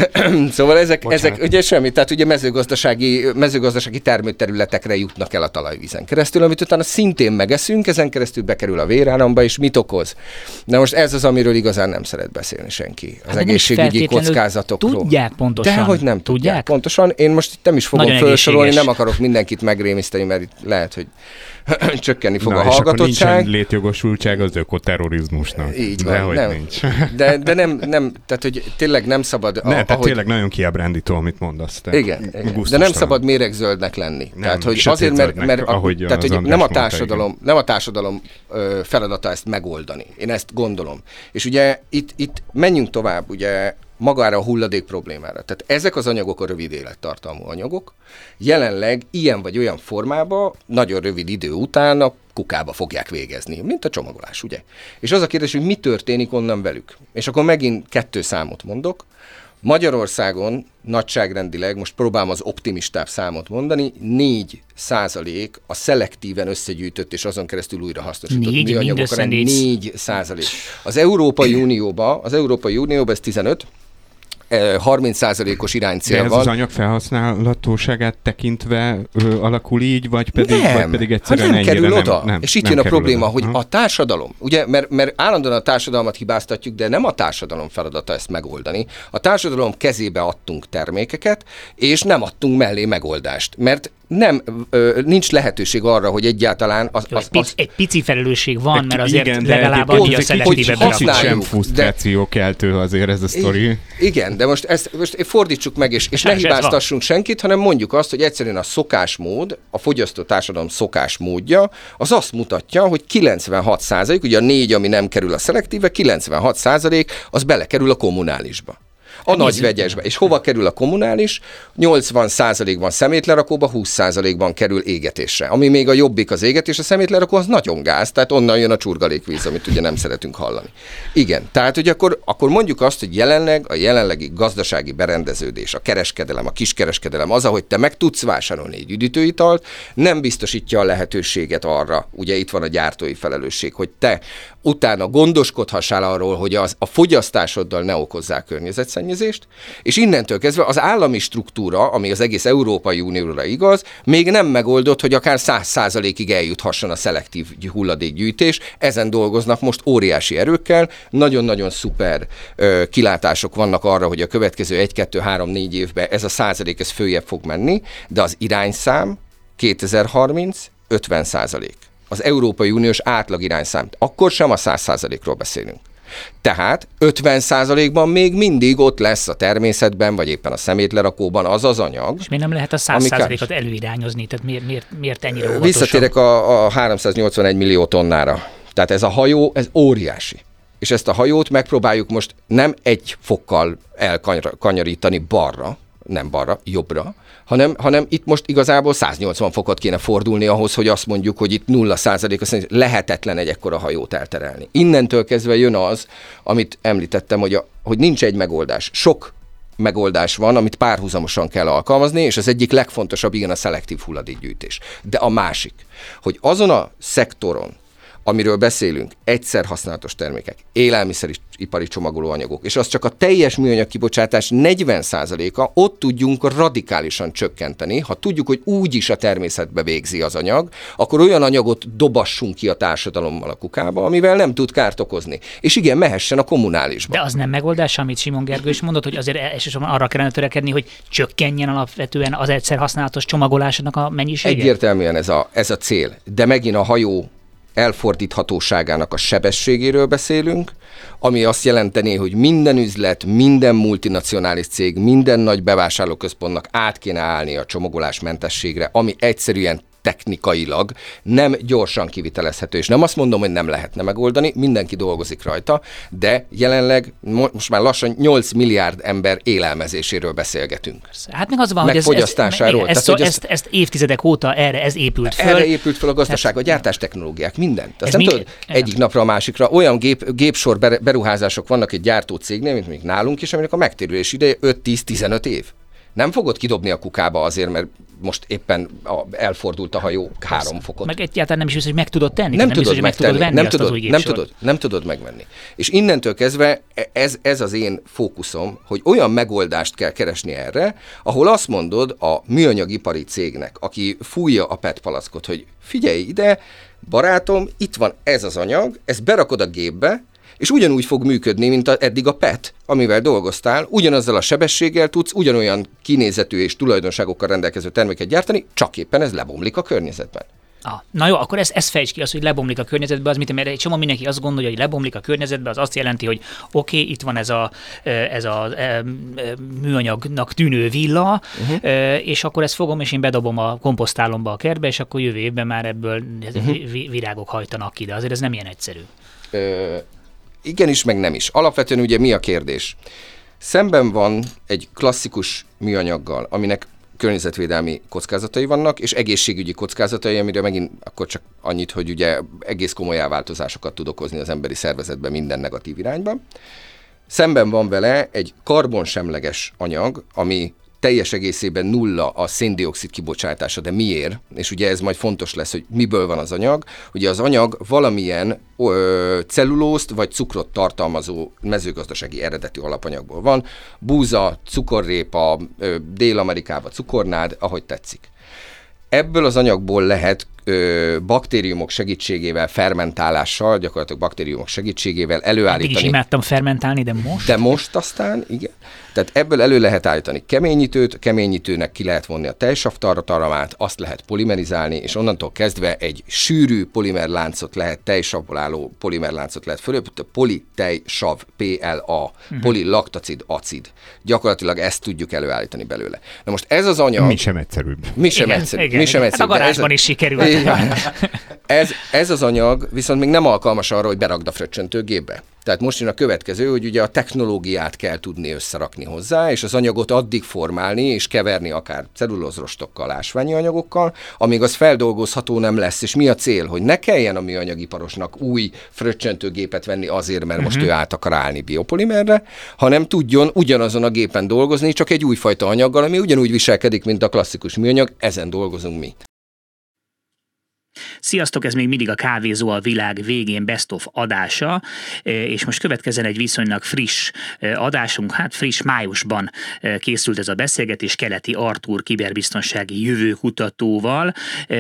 S10: Szóval ezek,
S9: Bocsánat.
S10: ezek ugye semmi, tehát ugye mezőgazdasági, mezőgazdasági termőterületekre jutnak el a talajvízen keresztül, amit utána szintén megeszünk, ezen keresztül bekerül a véráramba, és mit okoz? Na most ez az, amiről igazán nem szeret beszélni senki. Az
S1: Hát de
S10: egészségügyi kockázatokról.
S1: Tudják pontosan.
S10: Dehogy nem tudják.
S1: Tudják?
S10: Pontosan. Én most itt nem is fogom
S1: Nagyon
S10: felsorolni, nem akarok mindenkit megrémiszteni, mert itt lehet, hogy csökkenni fog
S9: Na,
S10: a
S9: és akkor nincsen létjogosultság az ökoterrorizmusnak.
S10: Így van,
S9: Dehogy
S10: nem.
S9: nincs.
S10: De, de nem, nem, tehát hogy tényleg nem szabad...
S9: Ne, tehát
S10: ahogy-
S9: tényleg nagyon kiábrándító, amit mondasz. Te.
S10: Igen, igen. de nem szabad méregzöldnek lenni.
S9: Nem,
S10: tehát, hogy azért, mert, mert a,
S9: ahogy
S10: tehát, hogy nem a
S9: mondta,
S10: társadalom, nem a társadalom ö, feladata ezt megoldani. Én ezt gondolom. És ugye itt, itt menjünk tovább, ugye magára a hulladék problémára. Tehát ezek az anyagok a rövid élettartalmú anyagok. Jelenleg ilyen vagy olyan formában nagyon rövid idő után a kukába fogják végezni, mint a csomagolás, ugye? És az a kérdés, hogy mi történik onnan velük. És akkor megint kettő számot mondok. Magyarországon nagyságrendileg, most próbálom az optimistább számot mondani, 4 százalék a szelektíven összegyűjtött és azon keresztül újra hasznosított
S1: Négy?
S10: műanyagokra.
S1: Mindössze négy?
S10: 4 százalék. Az Európai Unióba, az Európai Unióba ez 15, eh, 30 százalékos
S9: De ez az anyag felhasználhatóságát tekintve ö, alakul így, vagy pedig,
S10: nem,
S9: vagy pedig
S10: ha
S9: egyszerűen
S10: nem kerül
S9: nem,
S10: oda.
S9: nem,
S10: és itt
S9: nem
S10: jön a probléma,
S9: oda.
S10: hogy
S9: Aha.
S10: a társadalom, ugye, mert, mert állandóan a társadalmat hibáztatjuk, de nem a társadalom feladata ezt megoldani. A társadalom kezébe adtunk termékeket, és nem adtunk mellé megoldást, mert nem, ö, nincs lehetőség arra, hogy egyáltalán az, az, az,
S1: egy pici felelősség van,
S9: Egy-
S1: mert azért
S9: igen, de
S1: legalább annyi a szelektíve
S9: kicsit- sem frusztráció keltő azért ez a sztori.
S10: Igen, de most ezt most fordítsuk meg, és, és ne hibáztassunk senkit, hanem mondjuk azt, hogy egyszerűen a szokásmód, a fogyasztó társadalom szokásmódja, az azt mutatja, hogy 96 százalék, ugye a négy, ami nem kerül a szelektíve, 96 százalék, az belekerül a kommunálisba. A nagy vegyesbe. És hova kerül a kommunális? 80 százalékban szemétlerakóba, 20 százalékban kerül égetésre. Ami még a jobbik az égetés, a szemétlerakó az nagyon gáz, tehát onnan jön a csurgalékvíz, amit ugye nem szeretünk hallani. Igen, tehát hogy akkor, akkor mondjuk azt, hogy jelenleg a jelenlegi gazdasági berendeződés, a kereskedelem, a kiskereskedelem, az, ahogy te meg tudsz vásárolni egy üdítőitalt, nem biztosítja a lehetőséget arra, ugye itt van a gyártói felelősség, hogy te utána gondoskodhassál arról, hogy az, a fogyasztásoddal ne okozzál környezetszennyezést, és innentől kezdve az állami struktúra, ami az egész Európai Unióra igaz, még nem megoldott, hogy akár száz százalékig eljuthasson a szelektív hulladékgyűjtés. Ezen dolgoznak most óriási erőkkel, nagyon-nagyon szuper ö, kilátások vannak arra, hogy a következő 1, 2, 3, 4 évben ez a százalék ez följebb fog menni, de az irányszám 2030 50 százalék. Az Európai Uniós átlag irányszám. Akkor sem a 100 százalékról beszélünk. Tehát 50%-ban még mindig ott lesz a természetben, vagy éppen a szemétlerakóban az az anyag.
S1: És miért nem lehet a
S10: Ami
S1: 100%-ot előirányozni? Tehát miért, miért, miért ennyire óvatosan?
S10: Visszatérek a, a 381 millió tonnára. Tehát ez a hajó, ez óriási. És ezt a hajót megpróbáljuk most nem egy fokkal elkanyarítani balra, nem balra, jobbra, hanem, hanem itt most igazából 180 fokot kéne fordulni ahhoz, hogy azt mondjuk, hogy itt 0 százalék, lehetetlen egy ekkora hajót elterelni. Innentől kezdve jön az, amit említettem, hogy, a, hogy nincs egy megoldás. Sok megoldás van, amit párhuzamosan kell alkalmazni, és az egyik legfontosabb, igen, a szelektív hulladékgyűjtés. De a másik, hogy azon a szektoron, amiről beszélünk, egyszer használatos termékek, élelmiszeripari csomagolóanyagok, és az csak a teljes műanyag kibocsátás 40%-a, ott tudjunk radikálisan csökkenteni. Ha tudjuk, hogy úgy is a természetbe végzi az anyag, akkor olyan anyagot dobassunk ki a társadalommal a kukába, amivel nem tud kárt okozni. És igen, mehessen a kommunálisba.
S1: De az nem megoldás, amit Simon Gergő is mondott, hogy azért elsősorban arra kellene törekedni, hogy csökkenjen alapvetően az egyszer használatos csomagolásnak a mennyisége?
S10: Egyértelműen ez a, ez a cél. De megint a hajó elfordíthatóságának a sebességéről beszélünk, ami azt jelenteni, hogy minden üzlet, minden multinacionális cég, minden nagy bevásárlóközpontnak át kéne állni a csomagolásmentességre, ami egyszerűen technikailag nem gyorsan kivitelezhető. És nem azt mondom, hogy nem lehetne megoldani, mindenki dolgozik rajta, de jelenleg most már lassan 8 milliárd ember élelmezéséről beszélgetünk.
S1: Hát még az van, hogy ez, ez, ez, ezt, ezt, ezt, ezt évtizedek óta erre ez épült
S10: föl. Erre épült föl a gazdaság, a gyártás technológiák, mindent. Azt nem mi... tudod egyik napra a másikra. Olyan gép, gépsor beruházások vannak egy gyártó cégnél, mint még nálunk is, aminek a megtérülés ideje 5-10-15 év. Nem fogod kidobni a kukába azért, mert most éppen a, elfordult a hajó három fokot.
S1: Meg egyáltalán nem is biztos, hogy meg tudod tenni.
S10: Nem, nem tudod, biztos, meg tudod venni nem tudod, nem tudod, nem tudod megvenni. És innentől kezdve ez, ez az én fókuszom, hogy olyan megoldást kell keresni erre, ahol azt mondod a műanyagipari cégnek, aki fújja a PET palackot, hogy figyelj ide, barátom, itt van ez az anyag, ezt berakod a gépbe, és ugyanúgy fog működni, mint a, eddig a PET, amivel dolgoztál, ugyanazzal a sebességgel tudsz ugyanolyan kinézetű és tulajdonságokkal rendelkező terméket gyártani, csak éppen ez lebomlik a környezetben.
S1: Ah, na jó, akkor ezt, ezt fejtsd ki, az, hogy lebomlik a környezetbe, az mit, mert egy csomó mindenki azt gondolja, hogy lebomlik a környezetbe, az azt jelenti, hogy oké, okay, itt van ez a, ez a műanyagnak tűnő villa, uh-huh. és akkor ezt fogom, és én bedobom a komposztálomba a kertbe, és akkor jövő évben már ebből uh-huh. virágok hajtanak ki, de azért ez nem ilyen egyszerű.
S10: Ö, igenis, meg nem is. Alapvetően ugye mi a kérdés? Szemben van egy klasszikus műanyaggal, aminek környezetvédelmi kockázatai vannak, és egészségügyi kockázatai, amire megint akkor csak annyit, hogy ugye egész komoly elváltozásokat tud okozni az emberi szervezetben minden negatív irányba. Szemben van vele egy karbonsemleges anyag, ami teljes egészében nulla a széndiokszid kibocsátása, de miért? És ugye ez majd fontos lesz, hogy miből van az anyag. Ugye az anyag valamilyen ö, cellulózt vagy cukrot tartalmazó mezőgazdasági eredetű alapanyagból van. Búza, cukorrépa, ö, Dél-Amerikában cukornád, ahogy tetszik. Ebből az anyagból lehet ö, baktériumok segítségével, fermentálással, gyakorlatilag baktériumok segítségével előállítani. Eddig
S1: is imádtam fermentálni, de most?
S10: De most aztán, igen. Tehát ebből elő lehet állítani keményítőt, keményítőnek ki lehet vonni a tejsav tartalmát, azt lehet polimerizálni, és onnantól kezdve egy sűrű polimerláncot lehet, tejsavból álló polimerláncot lehet a politejsav, PLA, uh-huh. polilaktacid acid. Gyakorlatilag ezt tudjuk előállítani belőle. Na most ez az anyag...
S9: Mi sem egyszerűbb.
S10: Mi sem igen, egyszerűbb. Igen, mi sem egyszerűbb.
S1: Hát a garázsban is
S10: ez, ez az anyag viszont még nem alkalmas arra, hogy berakd a fröccsöntőgépbe. Tehát most jön a következő, hogy ugye a technológiát kell tudni összerakni hozzá, és az anyagot addig formálni és keverni akár cellulózrostokkal, ásványi anyagokkal, amíg az feldolgozható nem lesz. És mi a cél? Hogy ne kelljen a műanyagiparosnak új fröccsöntőgépet venni azért, mert uh-huh. most mhm. ő át akar állni biopolimerre, hanem tudjon ugyanazon a gépen dolgozni, csak egy újfajta anyaggal, ami ugyanúgy viselkedik, mint a klasszikus műanyag, ezen dolgozunk mi.
S4: Sziasztok, ez még mindig a Kávézó a világ végén best of adása, e, és most következzen egy viszonylag friss e, adásunk, hát friss májusban e, készült ez a beszélgetés Keleti Artúr kiberbiztonsági jövőkutatóval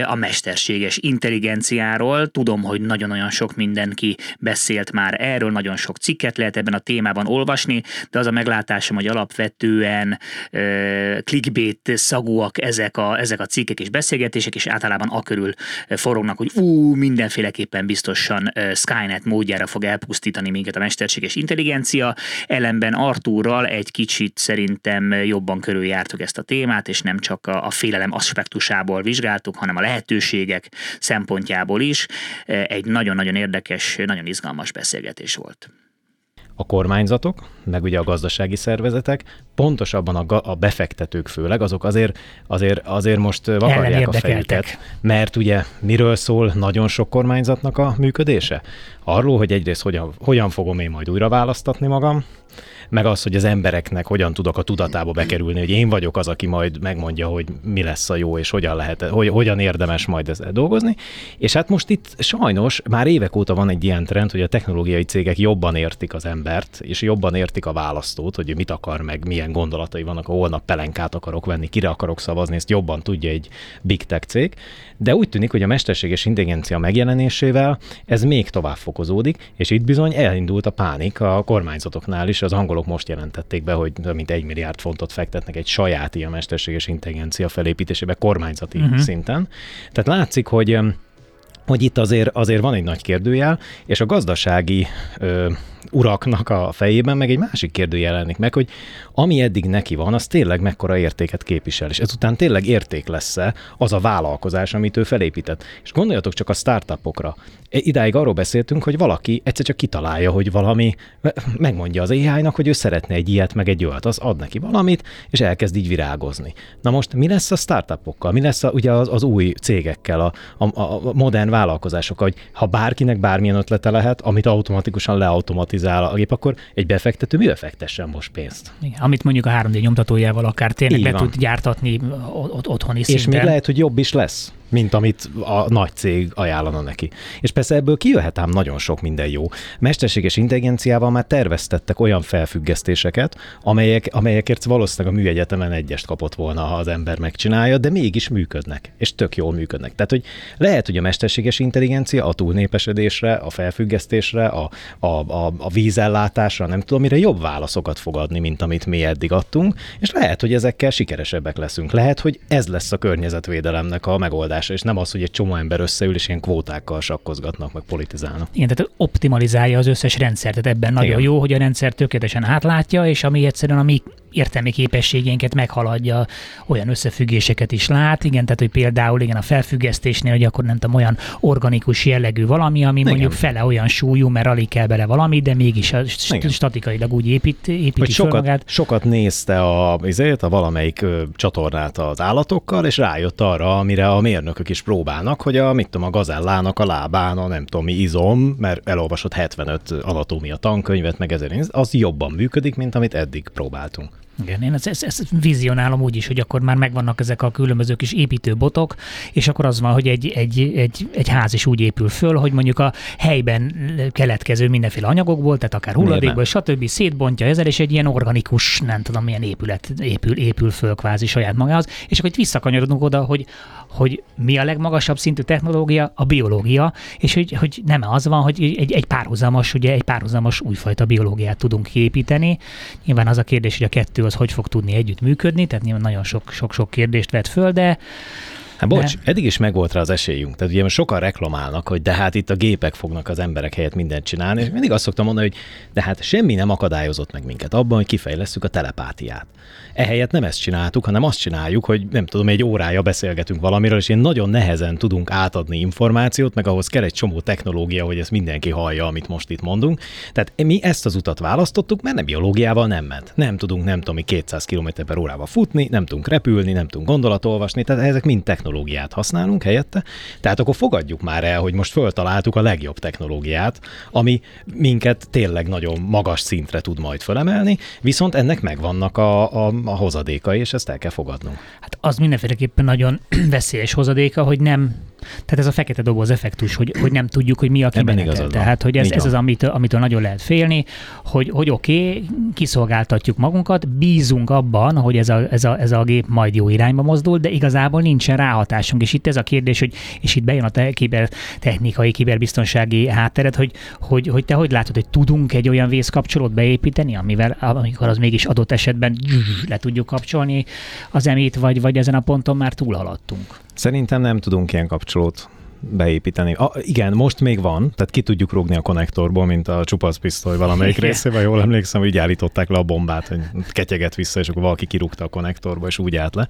S4: a mesterséges intelligenciáról. Tudom, hogy nagyon-nagyon sok mindenki beszélt már erről, nagyon sok cikket lehet ebben a témában olvasni, de az a meglátásom, hogy alapvetően clickbait szagúak ezek a, ezek a cikkek és beszélgetések, és általában akörül forognak, hogy ú, mindenféleképpen biztosan Skynet módjára fog elpusztítani minket a mesterséges intelligencia. Ellenben Artúrral egy kicsit szerintem jobban körüljártuk ezt a témát, és nem csak a, a félelem aspektusából vizsgáltuk, hanem a lehetőségek szempontjából is. Egy nagyon-nagyon érdekes, nagyon izgalmas beszélgetés volt
S11: a kormányzatok, meg ugye a gazdasági szervezetek, pontosabban a, a befektetők főleg, azok azért, azért, azért most vakarják a fejüket. Mert ugye miről szól nagyon sok kormányzatnak a működése? Arról, hogy egyrészt hogyan, hogyan fogom én majd újra választatni magam, meg az, hogy az embereknek hogyan tudok a tudatába bekerülni, hogy én vagyok az, aki majd megmondja, hogy mi lesz a jó, és hogyan lehet, hogy, hogyan érdemes majd ezzel dolgozni. És hát most itt sajnos már évek óta van egy ilyen trend, hogy a technológiai cégek jobban értik az embert, és jobban értik a választót, hogy mit akar, meg milyen gondolatai vannak, a holnap pelenkát akarok venni, kire akarok szavazni, ezt jobban tudja egy big tech cég. De úgy tűnik, hogy a mesterséges intelligencia megjelenésével ez még tovább fokozódik, és itt bizony elindult a pánik a kormányzatoknál is, az angolok angolok most jelentették be, hogy mint egy milliárd fontot fektetnek egy saját ilyen mesterséges intelligencia felépítésébe kormányzati uh-huh. szinten. Tehát látszik, hogy hogy itt azért, azért van egy nagy kérdőjel, és a gazdasági ö, uraknak a fejében, meg egy másik kérdő jelenik meg, hogy ami eddig neki van, az tényleg mekkora értéket képvisel, és ezután tényleg érték lesz-e az a vállalkozás, amit ő felépített. És gondoljatok csak a startupokra. E, idáig arról beszéltünk, hogy valaki egyszer csak kitalálja, hogy valami, megmondja az AI-nak, hogy ő szeretne egy ilyet, meg egy olyat, az ad neki valamit, és elkezd így virágozni. Na most mi lesz a startupokkal? Mi lesz a, ugye az, az új cégekkel, a, a, a modern vállalkozásokkal, hogy ha bárkinek bármilyen ötlete lehet, amit automatikusan leautomatizál a gép, akkor egy befektető mivel fektessen most pénzt?
S1: Igen, amit mondjuk a 3D nyomtatójával akár tényleg be tud gyártatni otthoni
S11: szinten. És még lehet, hogy jobb is lesz mint amit a nagy cég ajánlana neki. És persze ebből kijöhet ám nagyon sok minden jó. Mesterséges intelligenciával már terveztettek olyan felfüggesztéseket, amelyek, amelyekért valószínűleg a műegyetemen egyest kapott volna, ha az ember megcsinálja, de mégis működnek, és tök jól működnek. Tehát, hogy lehet, hogy a mesterséges intelligencia a túlnépesedésre, a felfüggesztésre, a, a, a, a vízellátásra, nem tudom, mire jobb válaszokat fog adni, mint amit mi eddig adtunk, és lehet, hogy ezekkel sikeresebbek leszünk. Lehet, hogy ez lesz a környezetvédelemnek a megoldás megoldása, és nem az, hogy egy csomó ember összeül, és ilyen kvótákkal sakkozgatnak, meg politizálnak.
S1: Igen, tehát optimalizálja az összes rendszert, tehát ebben nagyon Igen. jó, hogy a rendszer tökéletesen átlátja, és ami egyszerűen a mi értelmi képességeinket meghaladja, olyan összefüggéseket is lát, igen, tehát hogy például igen a felfüggesztésnél, hogy akkor nem tudom, olyan organikus jellegű valami, ami igen. mondjuk fele olyan súlyú, mert alig kell bele valami, de mégis a igen. statikailag úgy épít, építi hogy
S11: sokat,
S1: magát.
S11: sokat nézte a, azért, a valamelyik ö, csatornát az állatokkal, és rájött arra, amire a mérnökök is próbálnak, hogy a, mit tudom, a gazellának a lábán a nem tudom mi izom, mert elolvasott 75 anatómia tankönyvet, meg ezer, az jobban működik, mint amit eddig próbáltunk.
S1: Igen, én ezt, ezt, ezt vizionálom úgy is, hogy akkor már megvannak ezek a különböző kis építőbotok, és akkor az van, hogy egy, egy, egy, egy ház is úgy épül föl, hogy mondjuk a helyben keletkező mindenféle anyagokból, tehát akár hulladékból, stb. szétbontja ezzel, és egy ilyen organikus, nem tudom, milyen épület épül, épül föl kvázi saját magához, és akkor itt visszakanyarodunk oda, hogy hogy mi a legmagasabb szintű technológia? A biológia, és hogy, hogy nem az van, hogy egy, egy párhuzamos, ugye egy párhuzamos újfajta biológiát tudunk kiépíteni. Nyilván az a kérdés, hogy a kettő az hogy fog tudni együtt működni, tehát nyilván nagyon sok-sok kérdést vet föl, de
S11: Hát bocs, de... eddig is megvolt rá az esélyünk. Tehát ugye most sokan reklamálnak, hogy de hát itt a gépek fognak az emberek helyett mindent csinálni, és mindig azt szoktam mondani, hogy de hát semmi nem akadályozott meg minket abban, hogy kifejlesztjük a telepátiát. Ehelyett nem ezt csináltuk, hanem azt csináljuk, hogy nem tudom, egy órája beszélgetünk valamiről, és én nagyon nehezen tudunk átadni információt, meg ahhoz kell egy csomó technológia, hogy ezt mindenki hallja, amit most itt mondunk. Tehát mi ezt az utat választottuk, mert nem biológiával nem ment. Nem tudunk, nem tudom, 200 km per órával futni, nem tudunk repülni, nem tudunk gondolatolvasni, tehát ezek mind technológiát használunk helyette. Tehát akkor fogadjuk már el, hogy most föltaláltuk a legjobb technológiát, ami minket tényleg nagyon magas szintre tud majd fölemelni, viszont ennek megvannak a, a a hozadékai, és ezt el kell fogadnunk.
S1: Hát az mindenféleképpen nagyon veszélyes hozadéka, hogy nem tehát ez a fekete doboz effektus, hogy, hogy nem tudjuk, hogy mi a kimenetel. Tehát, hogy ez, ez az, amitől, amitől nagyon lehet félni, hogy, hogy oké, okay, kiszolgáltatjuk magunkat, bízunk abban, hogy ez a, ez, a, ez a gép majd jó irányba mozdul, de igazából nincsen ráhatásunk. És itt ez a kérdés, hogy, és itt bejön a te, kibertechnikai, kiberbiztonsági háttered, hogy, hogy, hogy te hogy látod, hogy tudunk egy olyan vészkapcsolót beépíteni, amivel amikor az mégis adott esetben le tudjuk kapcsolni az emét, vagy, vagy ezen a ponton már túlhaladtunk.
S11: Szerintem nem tudunk ilyen kapcsolót beépíteni. A, igen, most még van, tehát ki tudjuk rúgni a konnektorból, mint a csupasz pisztoly valamelyik részében, jól emlékszem, hogy így állították le a bombát, hogy ketyeget vissza, és akkor valaki kirúgta a konnektorba, és úgy állt le.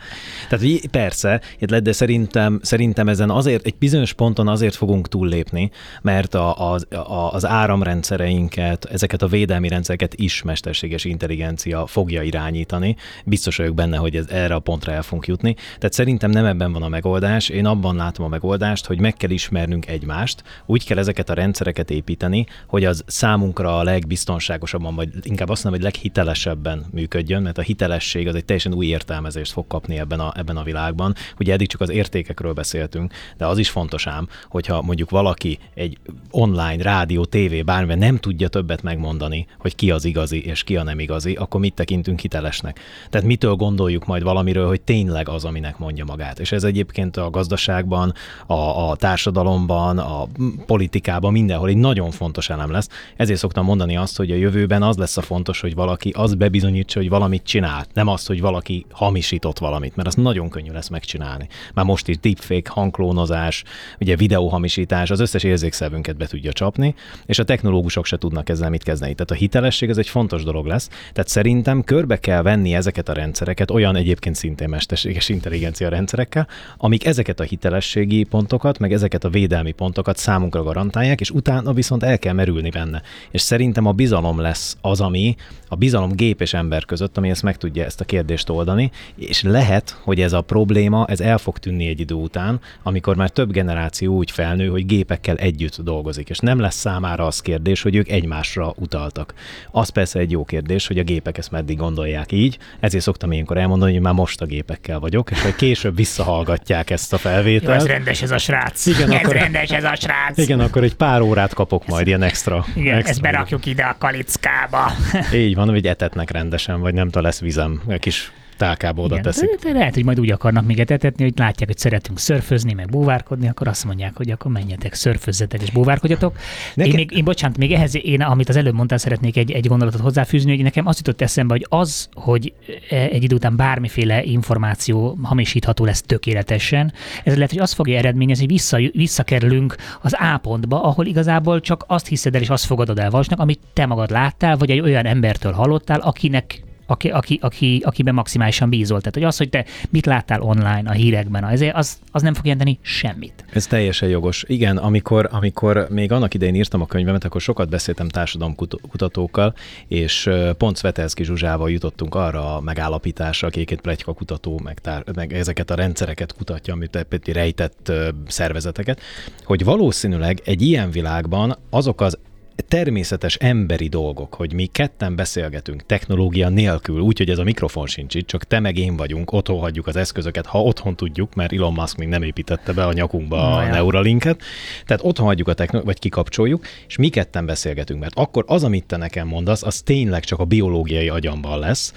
S11: Tehát persze, de szerintem, szerintem ezen azért, egy bizonyos ponton azért fogunk túllépni, mert a, az, a, az áramrendszereinket, ezeket a védelmi rendszereket is mesterséges intelligencia fogja irányítani. Biztos vagyok benne, hogy ez erre a pontra el fogunk jutni. Tehát szerintem nem ebben van a megoldás. Én abban látom a megoldást, hogy meg kell ismernünk egymást, úgy kell ezeket a rendszereket építeni, hogy az számunkra a legbiztonságosabban, vagy inkább azt mondom, hogy leghitelesebben működjön, mert a hitelesség az egy teljesen új értelmezést fog kapni ebben a, ebben a világban. Ugye eddig csak az értékekről beszéltünk, de az is fontos ám, hogyha mondjuk valaki egy online, rádió, tévé, bármilyen nem tudja többet megmondani, hogy ki az igazi és ki a nem igazi, akkor mit tekintünk hitelesnek? Tehát mitől gondoljuk majd valamiről, hogy tényleg az, aminek mondja magát. És ez egyébként a gazdaságban, a, a társadalomban, a politikában, mindenhol egy nagyon fontos elem lesz. Ezért szoktam mondani azt, hogy a jövőben az lesz a fontos, hogy valaki az bebizonyítsa, hogy valamit csinált, nem azt, hogy valaki hamisított valamit, mert az nagyon könnyű lesz megcsinálni. Már most is deepfake, hangklónozás, ugye videóhamisítás, az összes érzékszevünket be tudja csapni, és a technológusok se tudnak ezzel mit kezdeni. Tehát a hitelesség ez egy fontos dolog lesz. Tehát szerintem körbe kell venni ezeket a rendszereket olyan egyébként szintén mesterséges intelligencia rendszerekkel, amik ezeket a hitelességi pontokat, meg ezeket a védelmi pontokat számunkra garantálják, és utána viszont el kell merülni benne. És szerintem a bizalom lesz az, ami a bizalom gép és ember között, ami ezt meg tudja ezt a kérdést oldani, és lehet, hogy ez a probléma, ez el fog tűnni egy idő után, amikor már több generáció úgy felnő, hogy gépekkel együtt dolgozik, és nem lesz számára az kérdés, hogy ők egymásra utaltak. Az persze egy jó kérdés, hogy a gépek ezt meddig gondolják így, ezért szoktam ilyenkor elmondani, hogy már most a gépekkel vagyok, és hogy később visszahallgatják ezt a felvételt. Jó,
S1: ez rendes ez a srác. Igen, ez akkor, rendes ez a srác.
S11: Igen, akkor egy pár órát kapok majd ilyen extra.
S1: Igen,
S11: extra
S1: ezt berakjuk ide a kalickába.
S11: Így van, hogy etetnek rendesen, vagy nem tudom, lesz vizem, kis tálkába oda Igen, teszik.
S1: De, de lehet, hogy majd úgy akarnak még etetni, hogy látják, hogy szeretünk szörfözni, meg búvárkodni, akkor azt mondják, hogy akkor menjetek, szörfözzetek és búvárkodjatok. Nekem... Én, még, én, bocsánat, még ehhez, én, amit az előbb mondtál, szeretnék egy, egy gondolatot hozzáfűzni, hogy nekem azt jutott eszembe, hogy az, hogy e, egy idő után bármiféle információ hamisítható lesz tökéletesen, ez lehet, hogy azt fogja eredményezni, hogy vissza, visszakerülünk az A pontba, ahol igazából csak azt hiszed el és azt fogadod el vasnak, amit te magad láttál, vagy egy olyan embertől hallottál, akinek aki, aki, aki, akiben maximálisan bízol. Tehát, hogy az, hogy te mit láttál online a hírekben, az, az, az nem fog jelenteni semmit.
S11: Ez teljesen jogos. Igen, amikor, amikor még annak idején írtam a könyvemet, akkor sokat beszéltem társadalomkutatókkal, és pont Svetelszki Zsuzsával jutottunk arra a megállapításra, aki egyébként plegyka kutató, meg, tár, meg ezeket a rendszereket kutatja, amit rejtett szervezeteket, hogy valószínűleg egy ilyen világban azok az természetes emberi dolgok, hogy mi ketten beszélgetünk technológia nélkül, úgyhogy ez a mikrofon sincs itt, csak te meg én vagyunk, otthon hagyjuk az eszközöket, ha otthon tudjuk, mert Elon Musk még nem építette be a nyakunkba Na, a Neuralinket, tehát otthon hagyjuk a technológiát, vagy kikapcsoljuk, és mi ketten beszélgetünk, mert akkor az, amit te nekem mondasz, az tényleg csak a biológiai agyamban lesz,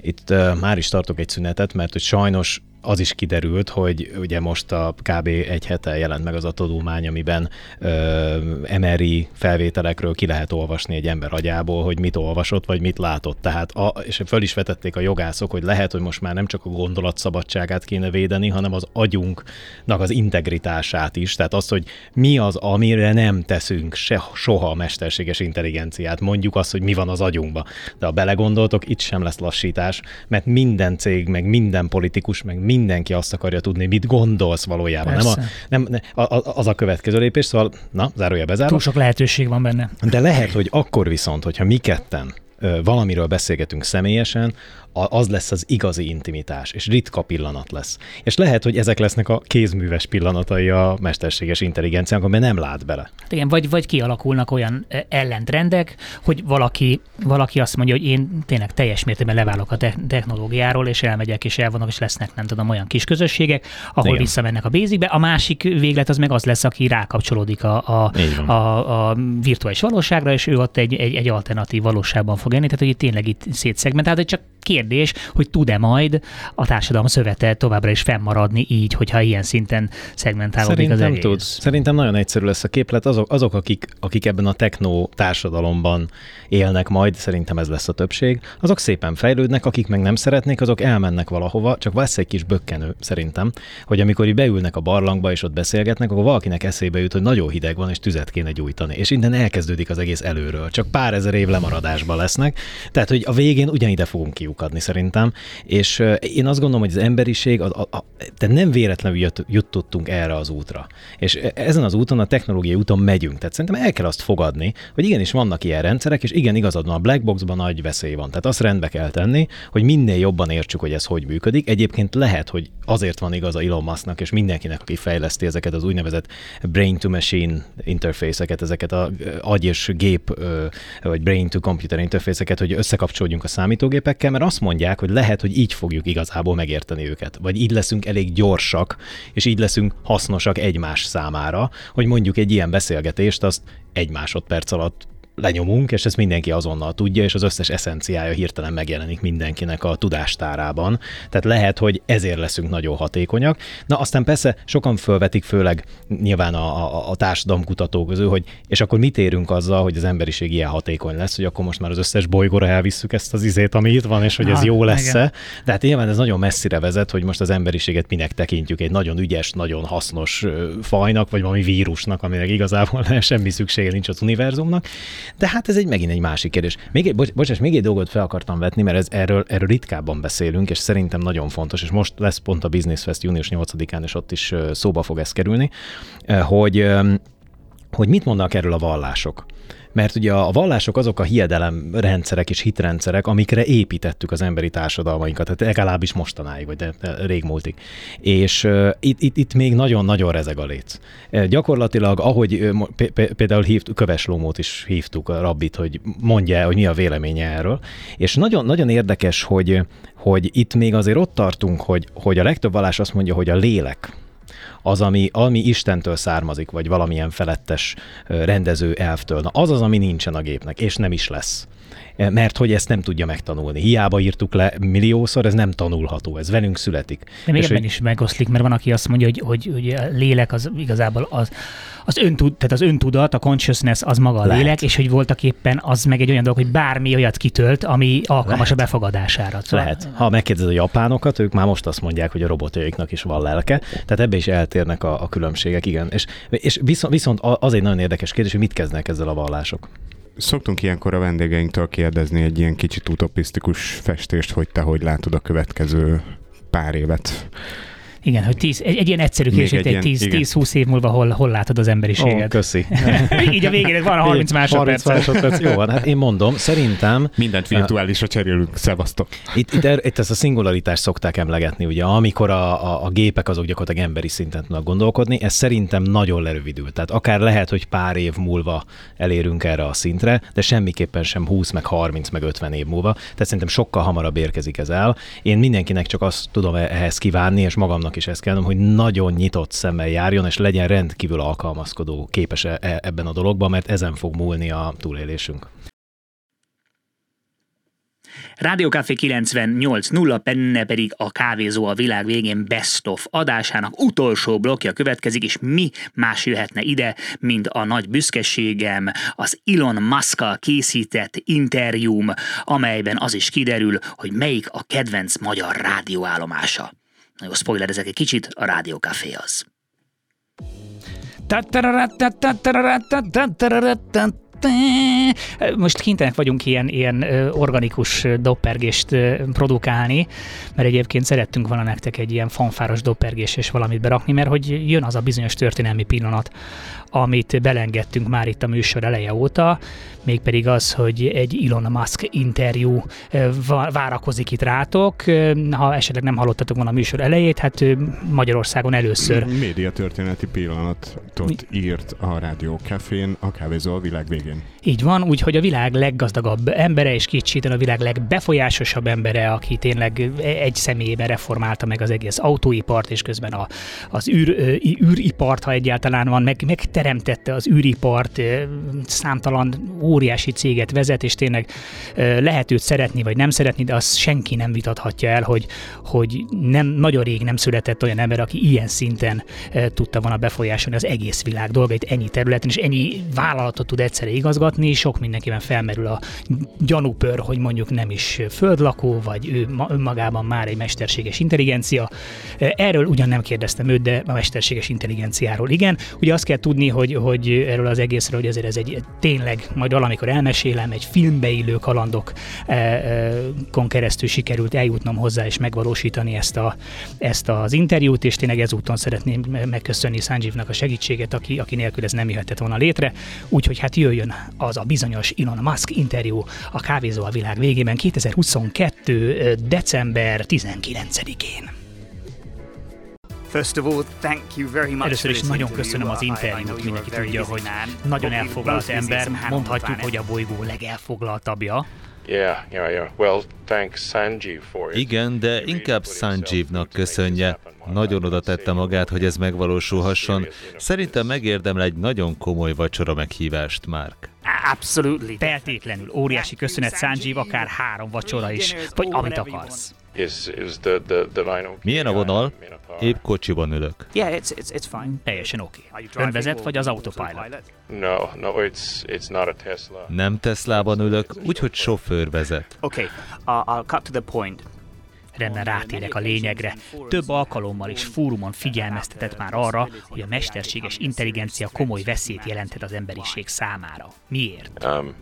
S11: itt uh, már is tartok egy szünetet, mert hogy sajnos az is kiderült, hogy ugye most a kb. egy hete jelent meg az a tanulmány, amiben ö, MRI felvételekről ki lehet olvasni egy ember agyából, hogy mit olvasott, vagy mit látott. Tehát, a, és föl is vetették a jogászok, hogy lehet, hogy most már nem csak a gondolat szabadságát kéne védeni, hanem az agyunknak az integritását is. Tehát azt, hogy mi az, amire nem teszünk se, soha mesterséges intelligenciát. Mondjuk azt, hogy mi van az agyunkba. De ha belegondoltok, itt sem lesz lassítás, mert minden cég, meg minden politikus, meg minden mindenki azt akarja tudni, mit gondolsz valójában. Nem, a, nem a, a, az a következő lépés, szóval, na, zárója bezárva.
S1: Túl sok lehetőség van benne.
S11: De lehet, hogy akkor viszont, hogyha mi ketten valamiről beszélgetünk személyesen, az lesz az igazi intimitás, és ritka pillanat lesz. És lehet, hogy ezek lesznek a kézműves pillanatai a mesterséges intelligenciának, amiben nem lát bele.
S1: Hát igen, vagy, vagy kialakulnak olyan ellentrendek, hogy valaki, valaki azt mondja, hogy én tényleg teljes mértékben leválok a technológiáról, és elmegyek, és elvonok, és lesznek, nem tudom, olyan kis közösségek, ahol igen. visszamennek a basicbe. A másik véglet az meg az lesz, aki rákapcsolódik a, a, a, a virtuális valóságra, és ő ott egy, egy, egy alternatív valóságban fog élni, tehát hogy itt tényleg itt szétszegmentált, csak kérdés, hogy tud-e majd a társadalom szövete továbbra is fennmaradni így, hogyha ilyen szinten szegmentálódik Szerintem az egész. tud.
S11: Szerintem nagyon egyszerű lesz a képlet. Azok, azok akik, akik ebben a techno társadalomban élnek majd, szerintem ez lesz a többség, azok szépen fejlődnek, akik meg nem szeretnék, azok elmennek valahova, csak lesz egy kis bökkenő szerintem, hogy amikor beülnek a barlangba és ott beszélgetnek, akkor valakinek eszébe jut, hogy nagyon hideg van és tüzet kéne gyújtani. És innen elkezdődik az egész előről. Csak pár ezer év lemaradásban lesznek. Tehát, hogy a végén ugyanide fogunk kiuk lyukadni szerintem, és én azt gondolom, hogy az emberiség, a, a, a, de nem véletlenül jut, jutottunk erre az útra. És ezen az úton, a technológiai úton megyünk. Tehát szerintem el kell azt fogadni, hogy igenis vannak ilyen rendszerek, és igen, igazad van, a black boxban nagy veszély van. Tehát azt rendbe kell tenni, hogy minél jobban értsük, hogy ez hogy működik. Egyébként lehet, hogy azért van igaza Elon Musknak és mindenkinek, aki fejleszti ezeket az úgynevezett brain-to-machine interfészeket, ezeket a agy és gép, vagy brain-to-computer interfészeket, hogy összekapcsolódjunk a számítógépekkel, mert azt mondják, hogy lehet, hogy így fogjuk igazából megérteni őket, vagy így leszünk elég gyorsak, és így leszünk hasznosak egymás számára, hogy mondjuk egy ilyen beszélgetést azt egy másodperc alatt lenyomunk, és ezt mindenki azonnal tudja, és az összes eszenciája hirtelen megjelenik mindenkinek a tudástárában. Tehát lehet, hogy ezért leszünk nagyon hatékonyak. Na aztán persze sokan fölvetik, főleg nyilván a, a, a társadalomkutatók közül, hogy és akkor mit érünk azzal, hogy az emberiség ilyen hatékony lesz, hogy akkor most már az összes bolygóra elvisszük ezt az izét, ami itt van, és hogy ez jó lesz-e. De hát nyilván ez nagyon messzire vezet, hogy most az emberiséget minek tekintjük egy nagyon ügyes, nagyon hasznos fajnak, vagy valami vírusnak, aminek igazából semmi szüksége nincs az univerzumnak. De hát ez egy megint egy másik kérdés. Még egy, bocs, bocsáss, még egy dolgot fel akartam vetni, mert ez, erről, erről ritkábban beszélünk, és szerintem nagyon fontos, és most lesz pont a Business Fest június 8-án, és ott is szóba fog ez kerülni, hogy, hogy mit mondanak erről a vallások mert ugye a vallások azok a hiedelemrendszerek és hitrendszerek, amikre építettük az emberi társadalmainkat, tehát legalábbis mostanáig, vagy de, régmúltig. És uh, itt, itt, itt még nagyon-nagyon rezeg a léc. Gyakorlatilag, ahogy például hívtuk, Köves Lómót is hívtuk a rabbit, hogy mondja, hogy mi a véleménye erről, és nagyon, nagyon érdekes, hogy, hogy itt még azért ott tartunk, hogy, hogy a legtöbb vallás azt mondja, hogy a lélek, az, ami, ami Istentől származik, vagy valamilyen felettes rendező elvtől. Na az az, ami nincsen a gépnek, és nem is lesz mert hogy ezt nem tudja megtanulni. Hiába írtuk le milliószor, ez nem tanulható, ez velünk születik.
S1: De még és ebben hogy... is megoszlik, mert van, aki azt mondja, hogy, hogy, hogy a lélek az igazából az, az, öntud, tehát az öntudat, a consciousness az maga a Lehet. lélek, és hogy voltak éppen az meg egy olyan dolog, hogy bármi olyat kitölt, ami alkalmas Lehet. a befogadására.
S11: Szóval... Lehet. Ha megkérdezed a japánokat, ők már most azt mondják, hogy a robotjaiknak is van lelke, tehát ebbe is eltérnek a, a különbségek, igen. És, és viszont, viszont az egy nagyon érdekes kérdés, hogy mit kezdnek ezzel a vallások.
S9: Szoktunk ilyenkor a vendégeinktől kérdezni egy ilyen kicsit utopisztikus festést, hogy te hogy látod a következő pár évet.
S1: Igen, hogy tíz, egy, egy ilyen egyszerű kérdés, hogy egy 10-20 év múlva hol, hol látod az emberiséget.
S11: Oh, köszi.
S1: Így a végén van a 30 másodperc. 30
S11: másodperc, jó van. Hát én mondom, szerintem...
S9: Mindent virtuálisra cserélünk, szevasztok.
S11: Itt, itt, er, itt ezt a szingularitást szokták emlegetni, ugye, amikor a, a, a gépek azok gyakorlatilag emberi szinten tudnak gondolkodni, ez szerintem nagyon lerövidül. Tehát akár lehet, hogy pár év múlva elérünk erre a szintre, de semmiképpen sem 20, meg 30, meg 50 év múlva. Tehát szerintem sokkal hamarabb érkezik ez el. Én mindenkinek csak azt tudom ehhez kívánni, és magamnak is ezt kell hogy nagyon nyitott szemmel járjon, és legyen rendkívül alkalmazkodó képes -e ebben a dologban, mert ezen fog múlni a túlélésünk.
S4: Rádió Café 98.0, benne pedig a kávézó a világ végén Best of adásának utolsó blokja következik, és mi más jöhetne ide, mint a nagy büszkeségem, az Elon musk készített interjúm, amelyben az is kiderül, hogy melyik a kedvenc magyar rádióállomása. Na jó, spoilerezek egy kicsit, a Rádió Café az.
S1: Most kénytelenek vagyunk ilyen, ilyen organikus doppergést produkálni, mert egyébként szerettünk volna nektek egy ilyen fanfáros doppergés és valamit berakni, mert hogy jön az a bizonyos történelmi pillanat, amit belengedtünk már itt a műsor eleje óta, mégpedig az, hogy egy Elon Musk interjú várakozik itt rátok. Ha esetleg nem hallottatok volna a műsor elejét, hát Magyarországon először.
S9: Média történeti pillanatot írt a Rádió Cafén a kávézó a világ végén.
S1: Így van, úgyhogy a világ leggazdagabb embere, és kétségtelen a világ legbefolyásosabb embere, aki tényleg egy személyében reformálta meg az egész autóipart, és közben a, az űr, űripart, ha egyáltalán van, meg, megteremtette az űripart, számtalan óriási céget vezet, és tényleg lehet őt szeretni, vagy nem szeretni, de azt senki nem vitathatja el, hogy, hogy nem, nagyon rég nem született olyan ember, aki ilyen szinten tudta volna befolyásolni az egész világ dolgait ennyi területen, és ennyi vállalatot tud egyszerre igazgatni, sok mindenkiben felmerül a gyanúpör, hogy mondjuk nem is földlakó, vagy ő önmagában már egy mesterséges intelligencia. Erről ugyan nem kérdeztem őt, de a mesterséges intelligenciáról igen. Ugye azt kell tudni, hogy, hogy erről az egészről, hogy azért ez egy tényleg, majd valamikor elmesélem, egy filmbe illő kalandokon keresztül sikerült eljutnom hozzá és megvalósítani ezt, a, ezt az interjút, és tényleg ezúton szeretném megköszönni Sanjivnak a segítséget, aki, aki nélkül ez nem jöhetett volna létre. Úgyhogy hát jöjjön az a bizonyos Elon Musk interjú a Kávézó a világ végében 2022. december 19-én. Először is nagyon köszönöm az interjút, mindenki tudja, hogy nagyon elfoglalt ember, mondhatjuk, hogy a bolygó legelfoglaltabbja.
S12: Yeah, yeah, yeah. Well, thanks Sanjeev for it.
S13: Igen, de inkább Sanjeevnak köszönje. Nagyon oda tette magát, hogy ez megvalósulhasson. Szerintem megérdemel egy nagyon komoly vacsora meghívást, Mark.
S1: Absolutely. Feltétlenül. Óriási köszönet, Sanjeev, akár három vacsora is, vagy amit akarsz.
S13: Milyen a vonal? Épp kocsiban ülök.
S1: Yeah, it's, it's, it's fine. Teljesen oké. Okay. Ön vezet, vagy az autopilot?
S12: No, no, it's, it's not a Tesla.
S13: Nem Teslában ülök, úgyhogy sofőr vezet.
S1: Okay, uh, I'll cut to the point. Rendben rátérek a lényegre. Több alkalommal és fórumon figyelmeztetett már arra, hogy a mesterséges intelligencia komoly veszélyt jelenthet az emberiség számára. Miért? Um,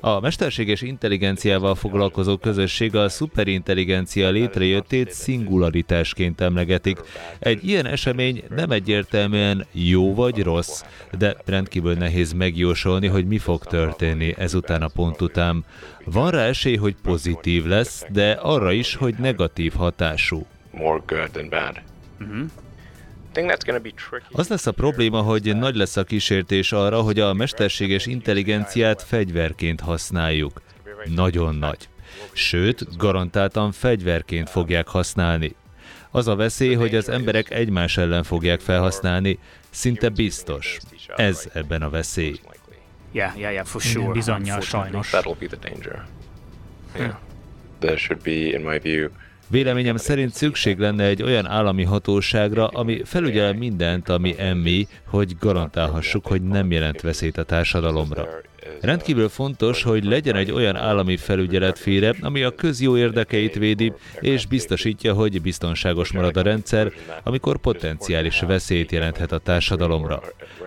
S13: a mesterséges intelligenciával foglalkozó közösség a szuperintelligencia létrejöttét szingularitásként emlegetik. Egy ilyen esemény nem egyértelműen jó vagy rossz, de rendkívül nehéz megjósolni, hogy mi fog történni ezután a pont után. Van rá esély, hogy pozitív lesz, de arra is, hogy negatív hatású. More good than bad. Mm-hmm. Az lesz a probléma, hogy nagy lesz a kísértés arra, hogy a mesterséges intelligenciát fegyverként használjuk. Nagyon nagy. Sőt, garantáltan fegyverként fogják használni. Az a veszély, hogy az emberek egymás ellen fogják felhasználni, szinte biztos. Ez ebben a veszély.
S1: Yeah, yeah, yeah, for sure. Bizonyal, sajnos. That'll be the danger.
S13: Yeah. There should be, in my view, Véleményem szerint szükség lenne egy olyan állami hatóságra, ami felügyel mindent, ami emmi, hogy garantálhassuk, hogy nem jelent veszélyt a társadalomra. Rendkívül fontos, hogy legyen egy olyan állami felügyeletfére, ami a közjó érdekeit védi, és biztosítja, hogy biztonságos marad a rendszer, amikor potenciális veszélyt jelenthet a társadalomra.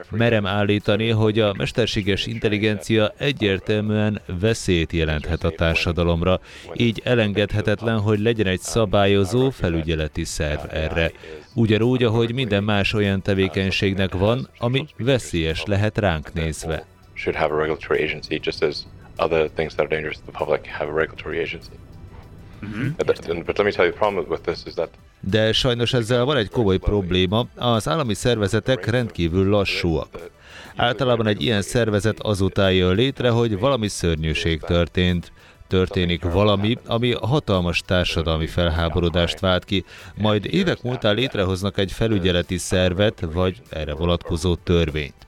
S13: Merem állítani, hogy a mesterséges intelligencia egyértelműen veszélyt jelenthet a társadalomra, így elengedhetetlen, hogy legyen egy szabályozó felügyeleti szerv erre. Ugyanúgy, ahogy minden más olyan tevékenységnek van, ami veszélyes lehet ránk nézve should have a regulatory agency, just as other things that are dangerous to the public have a regulatory agency. But, but let me tell you, the problem with this is that de sajnos ezzel van egy komoly probléma, az állami szervezetek rendkívül lassúak. Általában egy ilyen szervezet azután jön létre, hogy valami szörnyűség történt, történik valami, ami hatalmas társadalmi felháborodást vált ki, majd évek múltán létrehoznak egy felügyeleti szervet, vagy erre vonatkozó törvényt.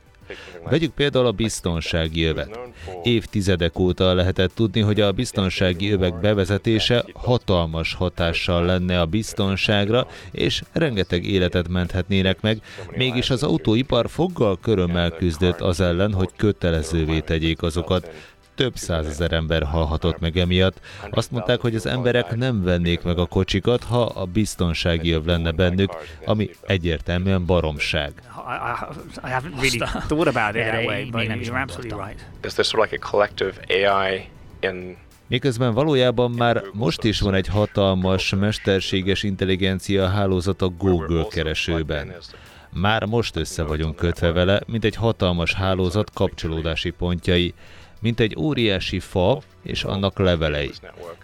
S13: Vegyük például a biztonsági övet. Évtizedek óta lehetett tudni, hogy a biztonsági övek bevezetése hatalmas hatással lenne a biztonságra, és rengeteg életet menthetnének meg, mégis az autóipar foggal körömmel küzdött az ellen, hogy kötelezővé tegyék azokat több százezer ember halhatott meg emiatt. Azt mondták, hogy az emberek nem vennék meg a kocsikat, ha a biztonsági öv lenne bennük, ami egyértelműen baromság. I haven't really thought about it that way, but you're absolutely right. Is there sort of like a collective AI in Miközben valójában már most is van egy hatalmas mesterséges intelligencia hálózat a Google keresőben. Már most össze vagyunk kötve vele, mint egy hatalmas hálózat kapcsolódási pontjai mint egy óriási fa és annak levelei.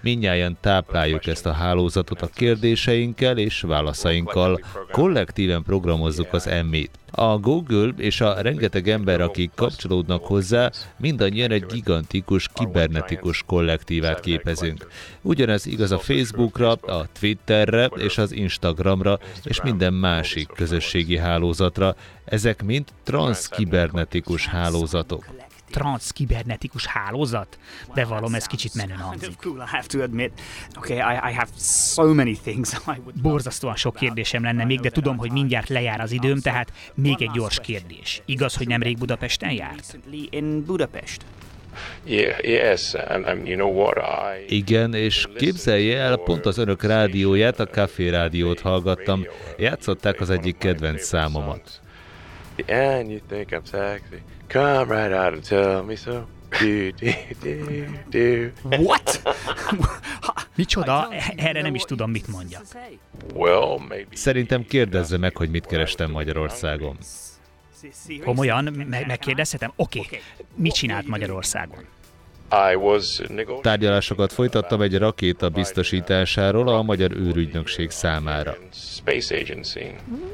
S13: Mindnyáján tápláljuk ezt a hálózatot a kérdéseinkkel és válaszainkkal, kollektíven programozzuk az emmét. A Google és a rengeteg ember, akik kapcsolódnak hozzá, mindannyian egy gigantikus, kibernetikus kollektívát képezünk. Ugyanez igaz a Facebookra, a Twitterre és az Instagramra, és minden másik közösségi hálózatra. Ezek mind transzkibernetikus hálózatok
S1: transzkibernetikus hálózat? De valom, ez kicsit menő hangzik. Borzasztóan sok kérdésem lenne még, de tudom, hogy mindjárt lejár az időm, tehát még egy gyors kérdés. Igaz, hogy nemrég Budapesten járt?
S13: Igen, és képzelje el, pont az önök rádióját, a Café rádiót hallgattam. Játszották az egyik kedvenc számomat. And you think I'm sexy. Come right out and tell me so. Do, do,
S1: do, do. What? Micsoda? Erre nem is tudom, mit mondja.
S13: Well, maybe. Szerintem kérdezze meg, hogy mit kerestem Magyarországon.
S1: Komolyan? Me- megkérdezhetem? Oké. Okay. Mit csinált Magyarországon?
S13: Tárgyalásokat folytattam egy rakéta biztosításáról a Magyar űrügynökség számára.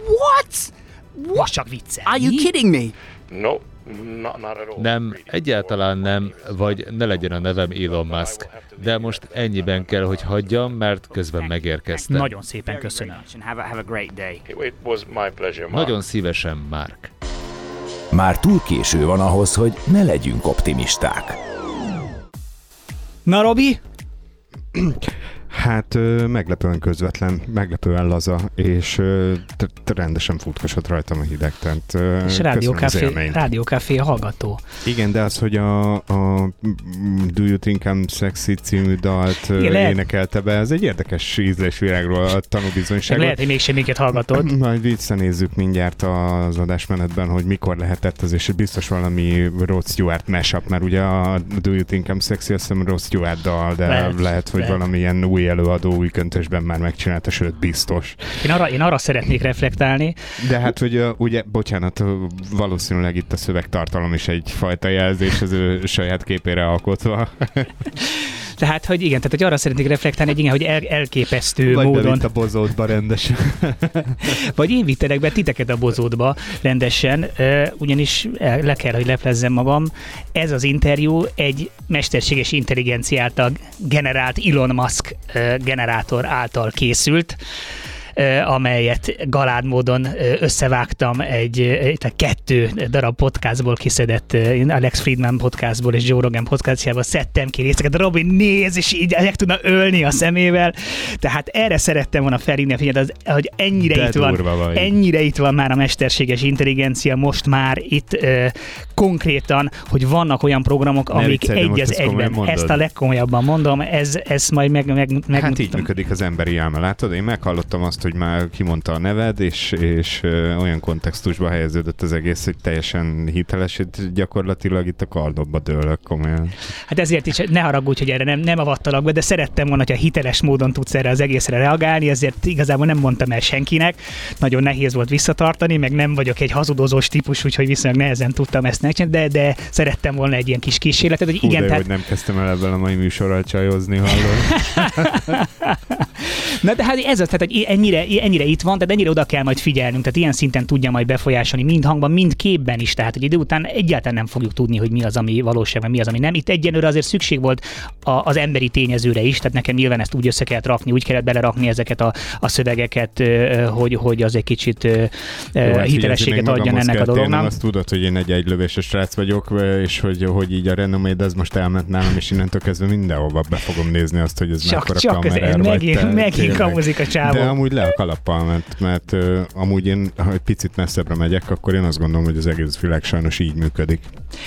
S1: What? Most csak vicce. Are you kidding me?
S13: No, Nem, egyáltalán nem, vagy ne legyen a nevem Elon Musk. De most ennyiben kell, hogy hagyjam, mert közben megérkeztem.
S1: Nagyon szépen köszönöm.
S13: Nagyon szívesen, Mark.
S14: Már túl késő van ahhoz, hogy ne legyünk optimisták.
S1: Na, Robi?
S9: Hát meglepően közvetlen, meglepően laza, és rendesen futkosott rajtam a hideg. Tehát,
S1: és rádiókafé, rádiókafé hallgató.
S9: Igen, de az, hogy a, a Do You Think I'm Sexy című dalt Igen, énekelte be, ez egy érdekes ízlésvilágról a tanúbizonyság.
S1: Lehet, hogy mégsem minket hallgatod.
S9: Majd visszanézzük mindjárt az adásmenetben, hogy mikor lehetett az, és biztos valami Rod Stewart mashup, mert ugye a Do You Think I'm Sexy, azt hiszem Rod Stewart dal, de lehet, lehet hogy lehet. valamilyen új előadó új köntösben már megcsinálta, sőt biztos.
S1: Én arra, én arra szeretnék reflektálni.
S9: De hát, hogy ugye, bocsánat, valószínűleg itt a szövegtartalom is egyfajta jelzés az ő saját képére alkotva.
S1: Tehát, hogy igen, tehát hogy arra szeretnék reflektálni, hogy igen, hogy el, elképesztő
S9: Vagy
S1: módon.
S9: a bozótba rendesen.
S1: Vagy én vittelek be titeket a bozótba rendesen, ugyanis le kell, hogy leplezzem magam. Ez az interjú egy mesterséges intelligenciáltal generált Elon Musk generátor által készült amelyet galád módon összevágtam egy, egy kettő darab podcastból kiszedett, Alex Friedman podcastból és Joe Rogan podcastjából szedtem ki részeket, Robin néz, és így meg tudna ölni a szemével. Tehát erre szerettem volna felhívni a figyelmet, hogy ennyire De itt van, vagy. ennyire itt van már a mesterséges intelligencia, most már itt uh, konkrétan, hogy vannak olyan programok, ne amik egy az egyben, ezt a legkomolyabban mondom, ez, ez majd meg, meg, meg
S9: Hát így működik az emberi elme, látod? Én meghallottam azt, hogy már kimondta a neved, és, és olyan kontextusba helyeződött az egész, hogy teljesen hiteles, hogy gyakorlatilag itt a kardobba dőlök komolyan.
S1: Hát ezért is ne haragudj, hogy erre nem, nem avattalak be, de szerettem volna, hogyha hiteles módon tudsz erre az egészre reagálni, ezért igazából nem mondtam el senkinek. Nagyon nehéz volt visszatartani, meg nem vagyok egy hazudozós típus, úgyhogy viszonylag nehezen tudtam ezt megcsinálni, de, de szerettem volna egy ilyen kis kísérletet, hogy
S9: Hú,
S1: igen.
S9: De
S1: tehát...
S9: hogy nem kezdtem el ebben a mai műsorral csajozni, hallod?
S1: Na de hát ez az, tehát hogy ennyire, ennyire itt van, tehát ennyire oda kell majd figyelnünk, tehát ilyen szinten tudja majd befolyásolni mind hangban, mind képben is, tehát hogy idő után egyáltalán nem fogjuk tudni, hogy mi az, ami valóság, mi az, ami nem. Itt egyenlőre azért szükség volt a, az emberi tényezőre is, tehát nekem nyilván ezt úgy össze kellett rakni, úgy kellett belerakni ezeket a, a szövegeket, hogy, hogy az egy kicsit Jó, hát hitelességet adjon ennek a dolognak.
S9: Azt tudod, hogy én egy egylövéses srác vagyok, és hogy, hogy így a renoméd ez most elment nálam, és innentől kezdve mindenhova be fogom nézni azt, hogy ez csak, mekkora csak ez,
S1: megint, megint kamuzik a csávó.
S9: De amúgy le a kalappal, mert, mert uh, amúgy én, ha egy picit messzebbre megyek, akkor én azt gondolom, hogy az egész világ sajnos így működik.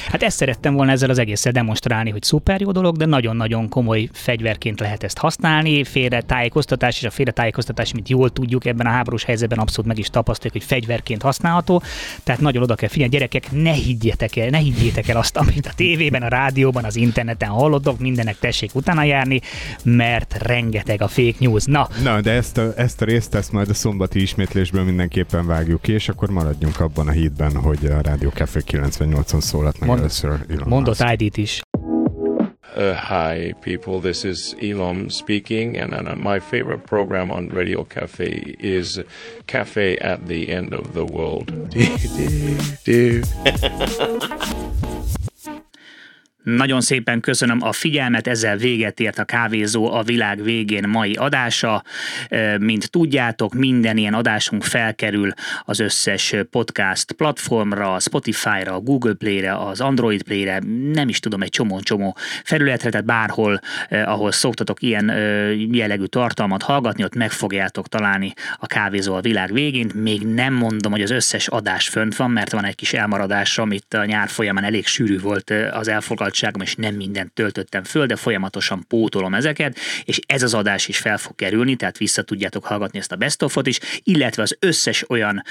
S1: Hát ezt szerettem volna ezzel az egésszel demonstrálni, hogy szuper jó dolog, de nagyon-nagyon komoly fegyverként lehet ezt használni. Félre tájékoztatás és a félre tájékoztatás, mint jól tudjuk, ebben a háborús helyzetben abszolút meg is tapasztaljuk, hogy fegyverként használható. Tehát nagyon oda kell figyelni, gyerekek, ne higgyetek el, ne higgyétek el azt, amit a tévében, a rádióban, az interneten hallottok, mindennek tessék utána járni, mert rengeteg a fake news. Na,
S9: Na de ezt a, ezt a részt ezt majd a szombati ismétlésből mindenképpen vágjuk ki, és akkor maradjunk abban a hídben, hogy a Rádió Café 98-on szólalt meg Mond, először
S1: Elon Mondott ID-t is.
S12: Uh, hi, people. This is Elon speaking, and, and my favorite program on Radio Cafe is Cafe at the End of the World.
S4: Nagyon szépen köszönöm a figyelmet, ezzel véget ért a Kávézó a világ végén mai adása. Mint tudjátok, minden ilyen adásunk felkerül az összes podcast platformra, a Spotify-ra, a Google Play-re, az Android Play-re, nem is tudom, egy csomó-csomó felületre, tehát bárhol, ahol szoktatok ilyen jellegű tartalmat hallgatni, ott meg fogjátok találni a Kávézó a világ végén. Még nem mondom, hogy az összes adás fönt van, mert van egy kis elmaradás, amit a nyár folyamán elég sűrű volt az elfogadás elfoglaltságom, és nem mindent töltöttem föl, de folyamatosan pótolom ezeket, és ez az adás is fel fog kerülni, tehát vissza tudjátok hallgatni ezt a best of is, illetve az összes olyan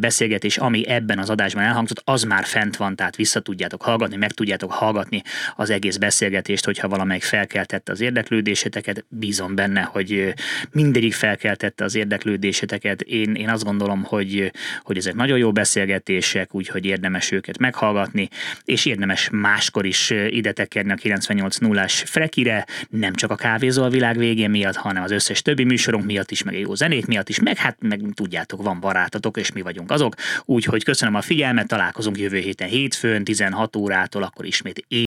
S4: beszélgetés, ami ebben az adásban elhangzott, az már fent van, tehát vissza tudjátok hallgatni, meg tudjátok hallgatni az egész beszélgetést, hogyha valamelyik felkeltette az érdeklődéseteket, bízom benne, hogy mindegyik felkeltette az érdeklődéseteket. Én, én azt gondolom, hogy, hogy ezek nagyon jó beszélgetések, úgyhogy érdemes őket meghallgatni, és érdemes máskor is ide tekerni a 98.0-ás Frekire, nem csak a kávézó a világ végén miatt, hanem az összes többi műsorunk miatt is, meg a jó zenét miatt is, meg hát meg tudjátok, van barátotok, és mi vagyunk azok. Úgyhogy köszönöm a figyelmet, találkozunk jövő héten hétfőn, 16 órától, akkor ismét